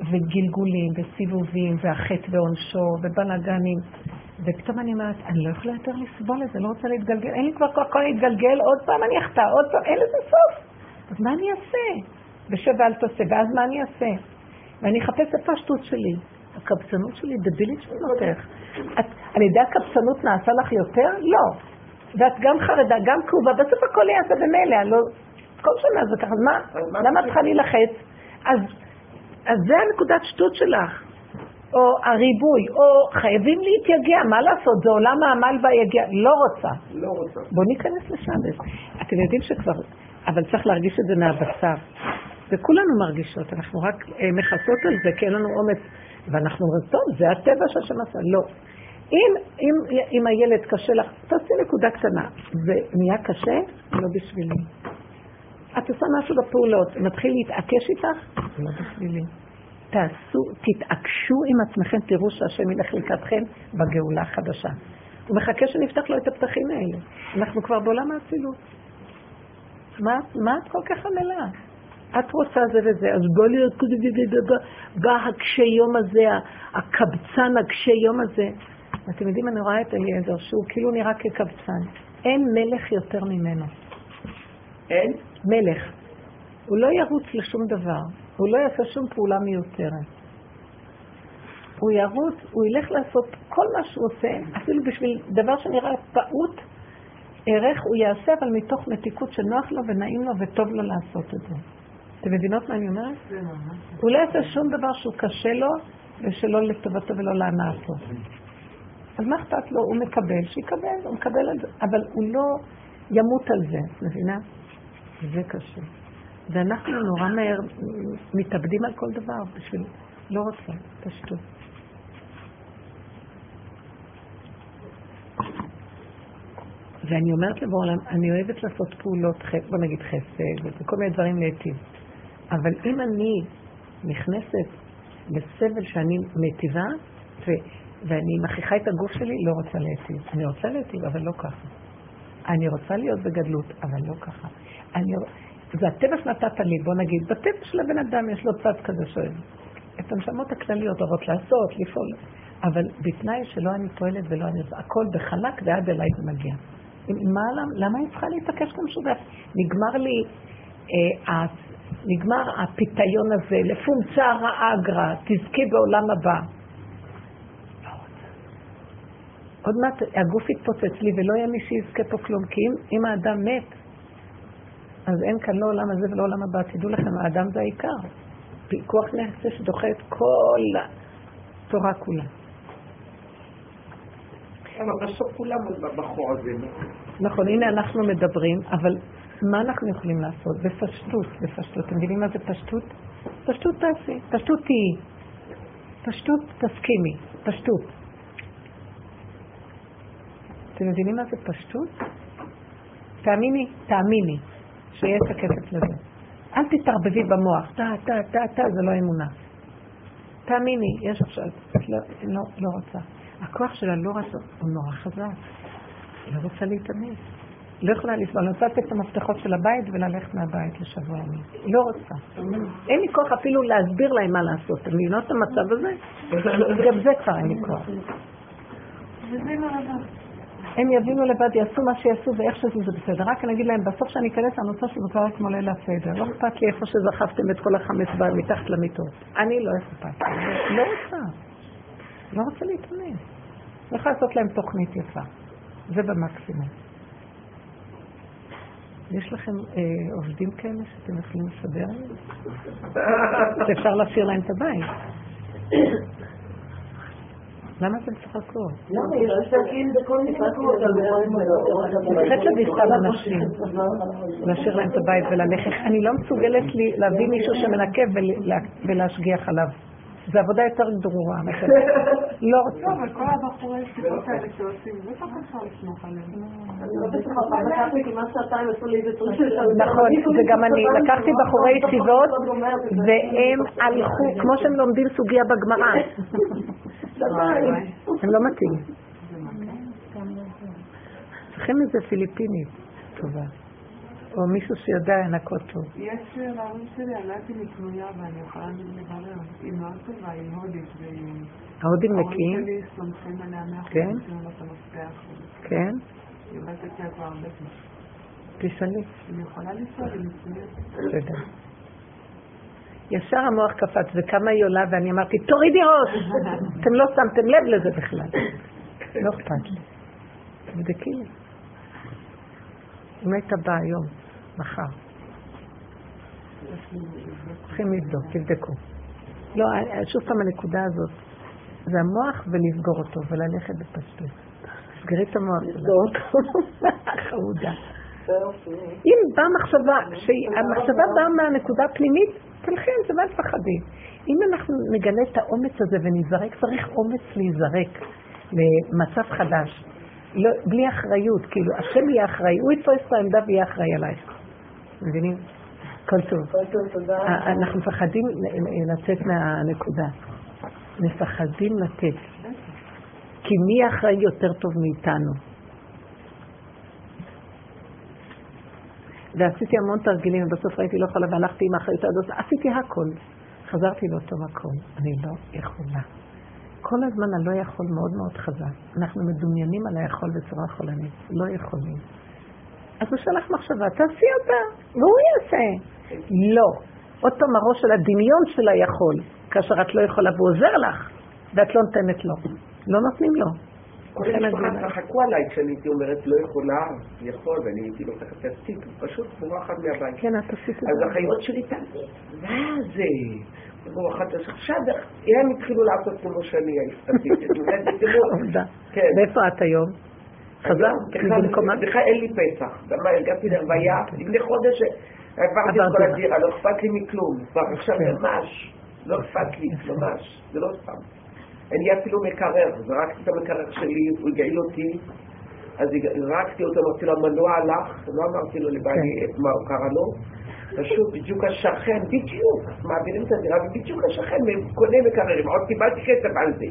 וגלגולים וסיבובים והחטא ועונשו ובלאגנים. ופתאום אני אומרת, אני לא יכולה יותר לסבול את זה, לא רוצה להתגלגל, אין לי כבר כוח להתגלגל, עוד פעם אני אחטא, עוד פעם, אין לזה סוף. אז מה אני אעשה? ושב ואל תעשה, ואז מה אני אעשה? ואני אחפש את השטות שלי. הקבצנות שלי דבילית שבנותך. על ידי הקבצנות נעשה לך יותר? לא. ואת גם חרדה, גם כאובה, בסוף הכל יעשה במילא, לא... כל שנה זה ככה, אז מה? למה את צריכה להילחץ? אז, אז זה הנקודת שטות שלך. או הריבוי, או חייבים להתייגע, מה לעשות? זה עולם העמל והיגע. לא רוצה. לא רוצה. בואו ניכנס לשם. אתם יודעים שכבר, אבל צריך להרגיש את זה מהבשר. וכולנו מרגישות, אנחנו רק אה, מכסות על זה, כי אין לנו אומץ. ואנחנו אומרים, טוב, זה הטבע שהשם עשה. לא. אם, אם, אם הילד קשה לך, תעשי נקודה קטנה. זה נהיה קשה? לא בשבילי. את עושה משהו בפעולות, מתחיל להתעקש איתך? לא בשבילי. תעשו, תתעקשו עם עצמכם, תראו שהשם ילך לקראתכם בגאולה החדשה. הוא מחכה שנפתח לו את הפתחים האלה. אנחנו כבר בעולם האצילות. מה, מה את כל כך עמלה? את רוצה זה וזה, אז בוא להיות בא הקשה יום הזה, הקבצן הקשה יום הזה. אתם יודעים, אני רואה את אליעזר, שהוא כאילו נראה כקבצן. אין מלך יותר ממנו. אין? מלך. הוא לא ירוץ לשום דבר, הוא לא יעשה שום פעולה מיותרת. הוא ירוץ, הוא ילך לעשות כל מה שהוא עושה, אפילו בשביל דבר שנראה פעוט, ערך הוא יעשה, אבל מתוך מתיקות שנוח לו ונעים לו וטוב לו לעשות את זה. אתם מבינות מה אני אומרת? הוא לא יעשה שום דבר שהוא קשה לו ושלא לטובתו ולא להנאתו. אז מה אכפת לו? הוא מקבל, שיקבל, הוא מקבל את זה, אבל הוא לא ימות על זה, מבינה? זה קשה. ואנחנו נורא מהר מתאבדים על כל דבר בשביל... לא רוצה, פשטות. ואני אומרת לבעולם, אני אוהבת לעשות פעולות, בוא נגיד חסד, וכל מיני דברים להיטיב. אבל אם אני נכנסת לסבל שאני מיטיבה, ו... ואני מכריחה את הגוף שלי, לא רוצה להיטיב. אני רוצה להיטיב, אבל לא ככה. אני רוצה להיות בגדלות, אבל לא ככה. אני... זה הטבע שנתת לי, בוא נגיד, בטבע של הבן אדם יש לו צד כזה שאוהב. את הנשמות הכלליות אוהבות לעשות, לפעול, אבל בתנאי שלא אני פועלת ולא אני... הכל בחלק ועד אליי זה מגיע. מה, למה, למה היא צריכה להתעקש גם שודף? נגמר לי, אה, נגמר הפיתיון הזה, לפומצה רעה אגרא, תזכי בעולם הבא. עוד מעט הגוף יתפוצץ לי ולא יהיה מי שיזכה פה כלום, כי אם, אם האדם מת, אז אין כאן לא עולם הזה ולא עולם הבא. תדעו לכם, האדם זה העיקר. פיקוח נפש דוחה את כל התורה כולה. אבל בסוף כולם בחור הזה. נכון, הנה אנחנו מדברים, אבל מה אנחנו יכולים לעשות? בפשטות, בפשטות. אתם מבינים מה זה פשטות? פשטות תעשי, פשטות תהיי. פשטות תסכימי, פשטות. אתם מבינים מה זה פשטות? תאמיני, תאמיני, שיש הכסף לזה. אל תתערבבי במוח, טה, טה, טה, טה, זה לא אמונה. תאמיני, יש עכשיו, לא, לא, לא רוצה. הכוח שלה לא רצה, הוא נורא חזק. לא רוצה להתאמץ. לא יכולה לסבול. אני רוצה לתת את המפתחות של הבית וללכת מהבית לשבוע ימים. לא רוצה. אין לי כוח אפילו להסביר להם מה לעשות. אתם מבינות את המצב הזה? גם זה כבר אין לי כוח. הם יבינו לבד, יעשו מה שיעשו ואיך שזה זה בסדר. רק אני אגיד להם, בסוף שאני אכנס, אני רוצה שזה כבר כמו ליל הסדר. לא אכפת לי איפה שזכפתם את כל החמץ מתחת למיטות. אני לא אכפת. לא רוצה. לא רוצה. לא יכולה לעשות להם תוכנית יפה. זה במקסימום. יש לכם אה, עובדים כאלה שאתם יכולים לסדר? שאפשר להשאיר להם את הבית. למה אתם צחקות? למה? יש עסקים בכל מיני מקומות. אני חושבת שזה סתם אנשים, להשאיר להם את הבית וללכת. אני לא מסוגלת להביא מישהו שמנקה ולה- ולהשגיח עליו. זו עבודה יותר גרועה. לא רוצה. לא, אבל כל הבחורי ישיבות האלה שעושים, בטח אפשר לסמוך עליהם. אני לא בטוחה, פעם לקחתי כמעט שעתיים, עשו לי איזה טריק של... נכון, וגם אני לקחתי בחורי ישיבות, והם הלכו, כמו שהם לומדים סוגיה בגמרא. הם לא מתאים. צריכים איזה פיליפינית טובה, או מישהו שיודע לנקות טוב. יש להורים שלי, אני לא יודעת אם היא קנויה ואני יכולה לברר. היא מאוד טובה, היא הודית. ההודים ההורים נקיים, שלי סומכים עליה אחוז, כן? את המפתח. כן? היא עובדת לה כבר הרבה זמן. תשאלי. אני יכולה לשאול, היא מצוינת. תודה. ישר המוח קפץ, וכמה היא עולה, ואני אמרתי, תורידי ראש! אתם לא שמתם לב לזה בכלל. לא אכפת לי. תבדקי לי. אם היית באה היום, מחר. צריכים לבדוק, תבדקו. לא, שוב פעם הנקודה הזאת, זה המוח ולסגור אותו, וללכת בפשטות. סגרי את המוח. לסגור אותו. חמודה. אם באה מחשבה, שהמחשבה באה מהנקודה הפנימית, תלכי עם זה ואל תפחדי. אם אנחנו נגלה את האומץ הזה ונזרק, צריך אומץ להיזרק למצב חדש. לא, בלי אחריות, כאילו, השם יהיה אחראי, הוא יתפוס את העמדה ויהיה אחראי עלייך. מבינים? הכל טוב. כל טוב, תודה. אנחנו מפחדים לצאת מהנקודה. מפחדים לתת. כי מי אחראי יותר טוב מאיתנו? ועשיתי המון תרגילים, ובסוף ראיתי לא יכולה, והלכתי עם האחריות הזאת, עשיתי הכל. חזרתי לאותו מקום, אני לא יכולה. כל הזמן הלא יכול מאוד מאוד חזק. אנחנו מדומיינים על היכול בצורה חולנית, לא יכולים. אז הוא שלח מחשבה, תעשי אותה, והוא יעשה. לא. עוד פעם הראש של הדמיון של היכול, כאשר את לא יכולה והוא עוזר לך, ואת לא נותנת לו. לא נותנים לו. כל לכן המשפחה צחקו עליי כשאני הייתי אומרת לא יכולה, יכול, ואני הייתי לוקחת את הסטיק, פשוט בורחת מהבית. כן, את עשית את אז זה. החיות שלי תמיד, מה זה? אז עכשיו הם התחילו לעשות כמו שאני הסתכלתי. עובדה. כן. ואיפה את היום? חזרת בכלל- במקומה? בכלל אין לי פסח. גם הגעתי לרוויה, לפני חודש עברתי את כל דירה. הדירה, לא אכפת לי מכלום. עכשיו כן. ממש, לא אכפת לי, ממש, זה לא סתם. אין לי אפילו מקרר, זרקתי את המקרר שלי, הוא הגעיל אותי, אז זרקתי אותו, אמרתי לו, המנוע הלך, לא אמרתי לו לבעלי כן. מה הוא קרא לו, פשוט בדיוק השכן, בדיוק, מעבירים את הדירה, ובדיוק השכן קונה מקררים, עוד קיבלתי כסף על זה.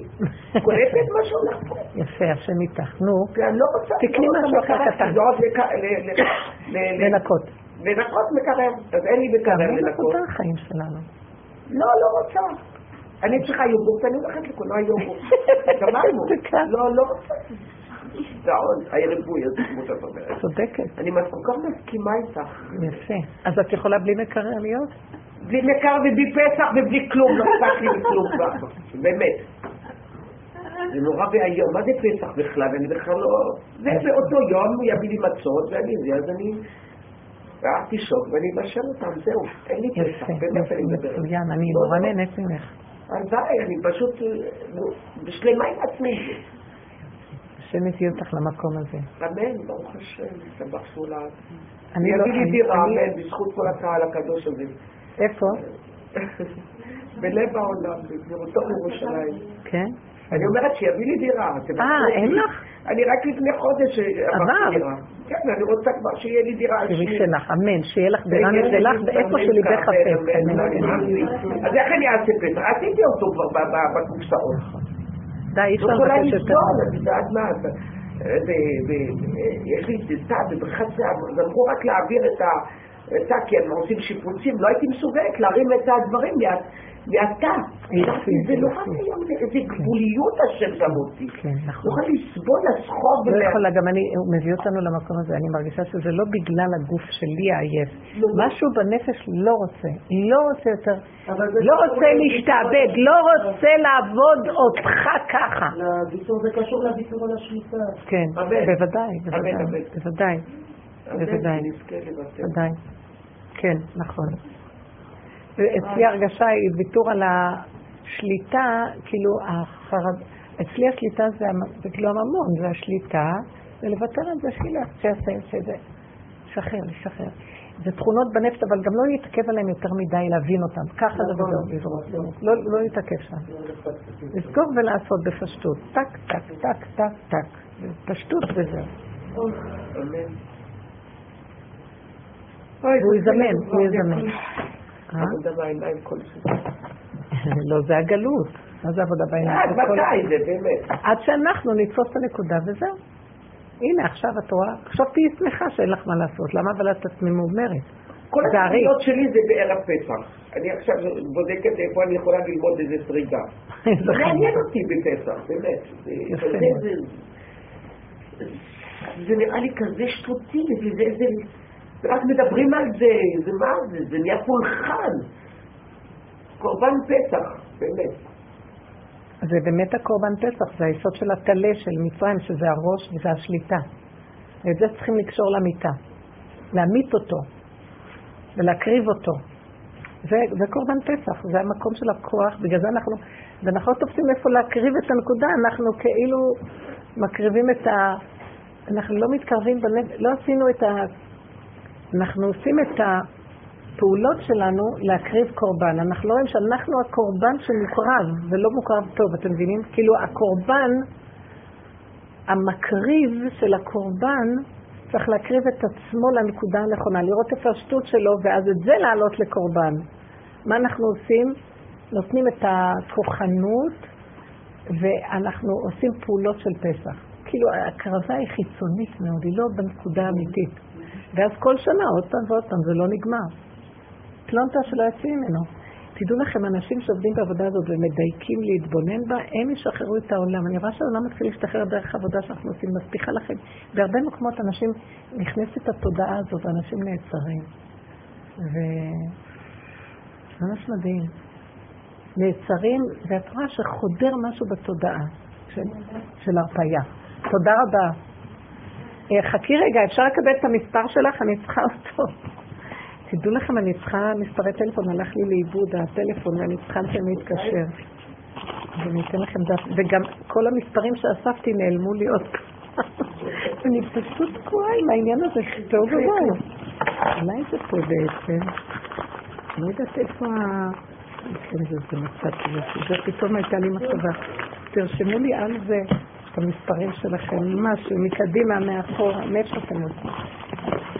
קולטת מה שהולך פה. יפה, השם איתך. נו, ואני לא רוצה... תקני לא משהו אחר קטן. זה עוד לק- ל- ל- ל- ל- לנקות. לנקות מקרר, אז אין לי מקרר זה לנקות. נקודה החיים שלנו. לא, לא רוצה. אני צריכה יוגורט, אני הולכת לקולנוע יוגורט. גמרנו. זה. לא, לא רוצה. גאון, הריבוי הזה, כמו שאת אומרת. צודקת. אני כל כך מסכימה איתך. יפה. אז את יכולה בלי מקרר להיות? בלי מקר ובלי פסח ובלי כלום, לא אכפת לי מכלום כבר. באמת. זה נורא ואיום, מה זה פסח בכלל? אני בכלל לא... זה באותו יום הוא יביא לי מצות ואני זה, אז אני... ואז תשוק ואני אבשל אותם, זהו. אין לי פסח, באמת אני יפה, מדברת. מצוין. אני נורא לא. נהנית ממך. הלוואי, אני פשוט אה, בשלמה עם עצמי. השם יביא אותך למקום הזה. אמן, ברוך השם, ישתבח שולה. אני לא... יביא לי דירה, אמן, בזכות כל הקהל הקדוש הזה. איפה? בלב העולם, בגבירותו בירושלים. כן? אני אומרת שיביא לי דירה. אה, אין. לך? אני רק לפני חודש עבר. עברתי דירה. כן, אני רוצה כבר שיהיה לי דירה. שמי. שלך, אמן, שיהיה לך דירה משלך ואיפה שליבך חפץ. אז איך אני אעשה פסח? עשיתי אותו כבר בקופסאות. די, אי אפשר לא לבקש יותר. לסבול, את יודעת מה? יש לי טיסה בבריכת אז אמרו רק להעביר את. את ה... כי הם עושים שיפוצים, לא הייתי מסוגלת להרים את הדברים מה- מהתא. יופי, זה נורא יופי. היום, איזה גבוליות השם שם אותי. כן, לא נכון. יכולה לסבול, לסחוב לא ולה- יכולה, גם אני, הוא מביא אותנו למקום הזה, אני מרגישה שזה לא בגלל הגוף שלי העייף. לא, לא. משהו בנפש לא רוצה, לא רוצה יותר, זה לא רוצה להשתעבד, לא רוצה לעבוד אותך ככה. זה קשור לוויתור על השליטה. כן. בוודאי, בוודאי. בוודאי. בוודאי. כן, נכון. אצלי הרגשה היא ויתור על השליטה, כאילו החרד... אצלי השליטה זה, זה כאילו הממון, זה השליטה, ולוותר על זה שילך, שיעשה, שזה, שחרר, לשחרר. זה תכונות בנפש, אבל גם לא להתעכב עליהן יותר מדי, להבין אותן. ככה זה וזהו, לזרוק. לא, לא להתעכב שם. לסגור ולעשות בפשטות. טק, טק, טק, טק, טק. פשטות וזהו. אמן. והוא יזמן, הוא יזמן. אה? עבודה בעיניים כל זה. לא, זה הגלות. מה זה עבודה בעיניים? עד זה כל- מתי זה באמת? עד שאנחנו נתפוס את הנקודה וזהו. הנה, עכשיו את רואה, עכשיו תהיי שמחה שאין לך מה לעשות. למה אבל את עצמי ממומרת? כל זה. התוכניות שלי זה בערב פסח. אני עכשיו בודקת איפה אני יכולה ללמוד איזה שרידה. איזה מעניין. אותי בפסח, באמת. זה- זה-. זה- זה נראה לי כזה שטותי, זה... רק מדברים על זה, זה מה זה? זה נהיה פולחן. קורבן פסח, באמת. זה באמת הקורבן פסח, זה היסוד של הטלה של מצרים, שזה הראש וזה השליטה. ואת זה צריכים לקשור למיטה. להמית אותו ולהקריב אותו. זה, זה קורבן פסח, זה המקום של הכוח, בגלל זה אנחנו, ואנחנו לא תופסים איפה להקריב את הנקודה, אנחנו כאילו מקריבים את ה... אנחנו לא מתקרבים בנפש, לא עשינו את ה... אנחנו עושים את הפעולות שלנו להקריב קורבן. אנחנו לא רואים שאנחנו הקורבן שמוקרב, ולא מוקרב טוב, אתם מבינים? כאילו הקורבן, המקריב של הקורבן, צריך להקריב את עצמו לנקודה הנכונה, לראות איפה השטות שלו, ואז את זה להעלות לקורבן. מה אנחנו עושים? נותנים את הכוחנות, ואנחנו עושים פעולות של פסח. כאילו ההקרבה היא חיצונית מאוד, היא לא בנקודה האמיתית. ואז כל שנה, עוד פעם ועוד פעם, זה לא נגמר. פלונטה שלא יוצאים ממנו. תדעו לכם, אנשים שעובדים בעבודה הזאת ומדייקים להתבונן בה, הם ישחררו את העולם. אני רואה שהעולם מתחיל להשתחרר דרך העבודה שאנחנו עושים. מבטיחה לכם, בהרבה מקומות אנשים, נכנסת התודעה הזאת, ואנשים נעצרים. ו... ממש מדהים. נעצרים, ואת רואה שחודר משהו בתודעה של, של הרפאיה. תודה רבה. אה, חכי רגע, אפשר לקבל את המספר שלך? אני צריכה אותו. תדעו לכם, אני צריכה מספרי טלפון, הלך לי לאיבוד הטלפון ואני צריכה שאני אתקשר. ואני אתן לכם דף, וגם כל המספרים שאספתי נעלמו לי עוד פעם. אני פשוט תקועה עם העניין הזה, טוב ובואו. אולי זה פה בעצם. לא יודעת איפה ה... כן, זה, זה מצאתי זה, זה פתאום הייתה לי מחשבה. תרשמו לי על זה את המספרים שלכם, משהו, מקדימה, מאחורה, מאיפה אתם עושים?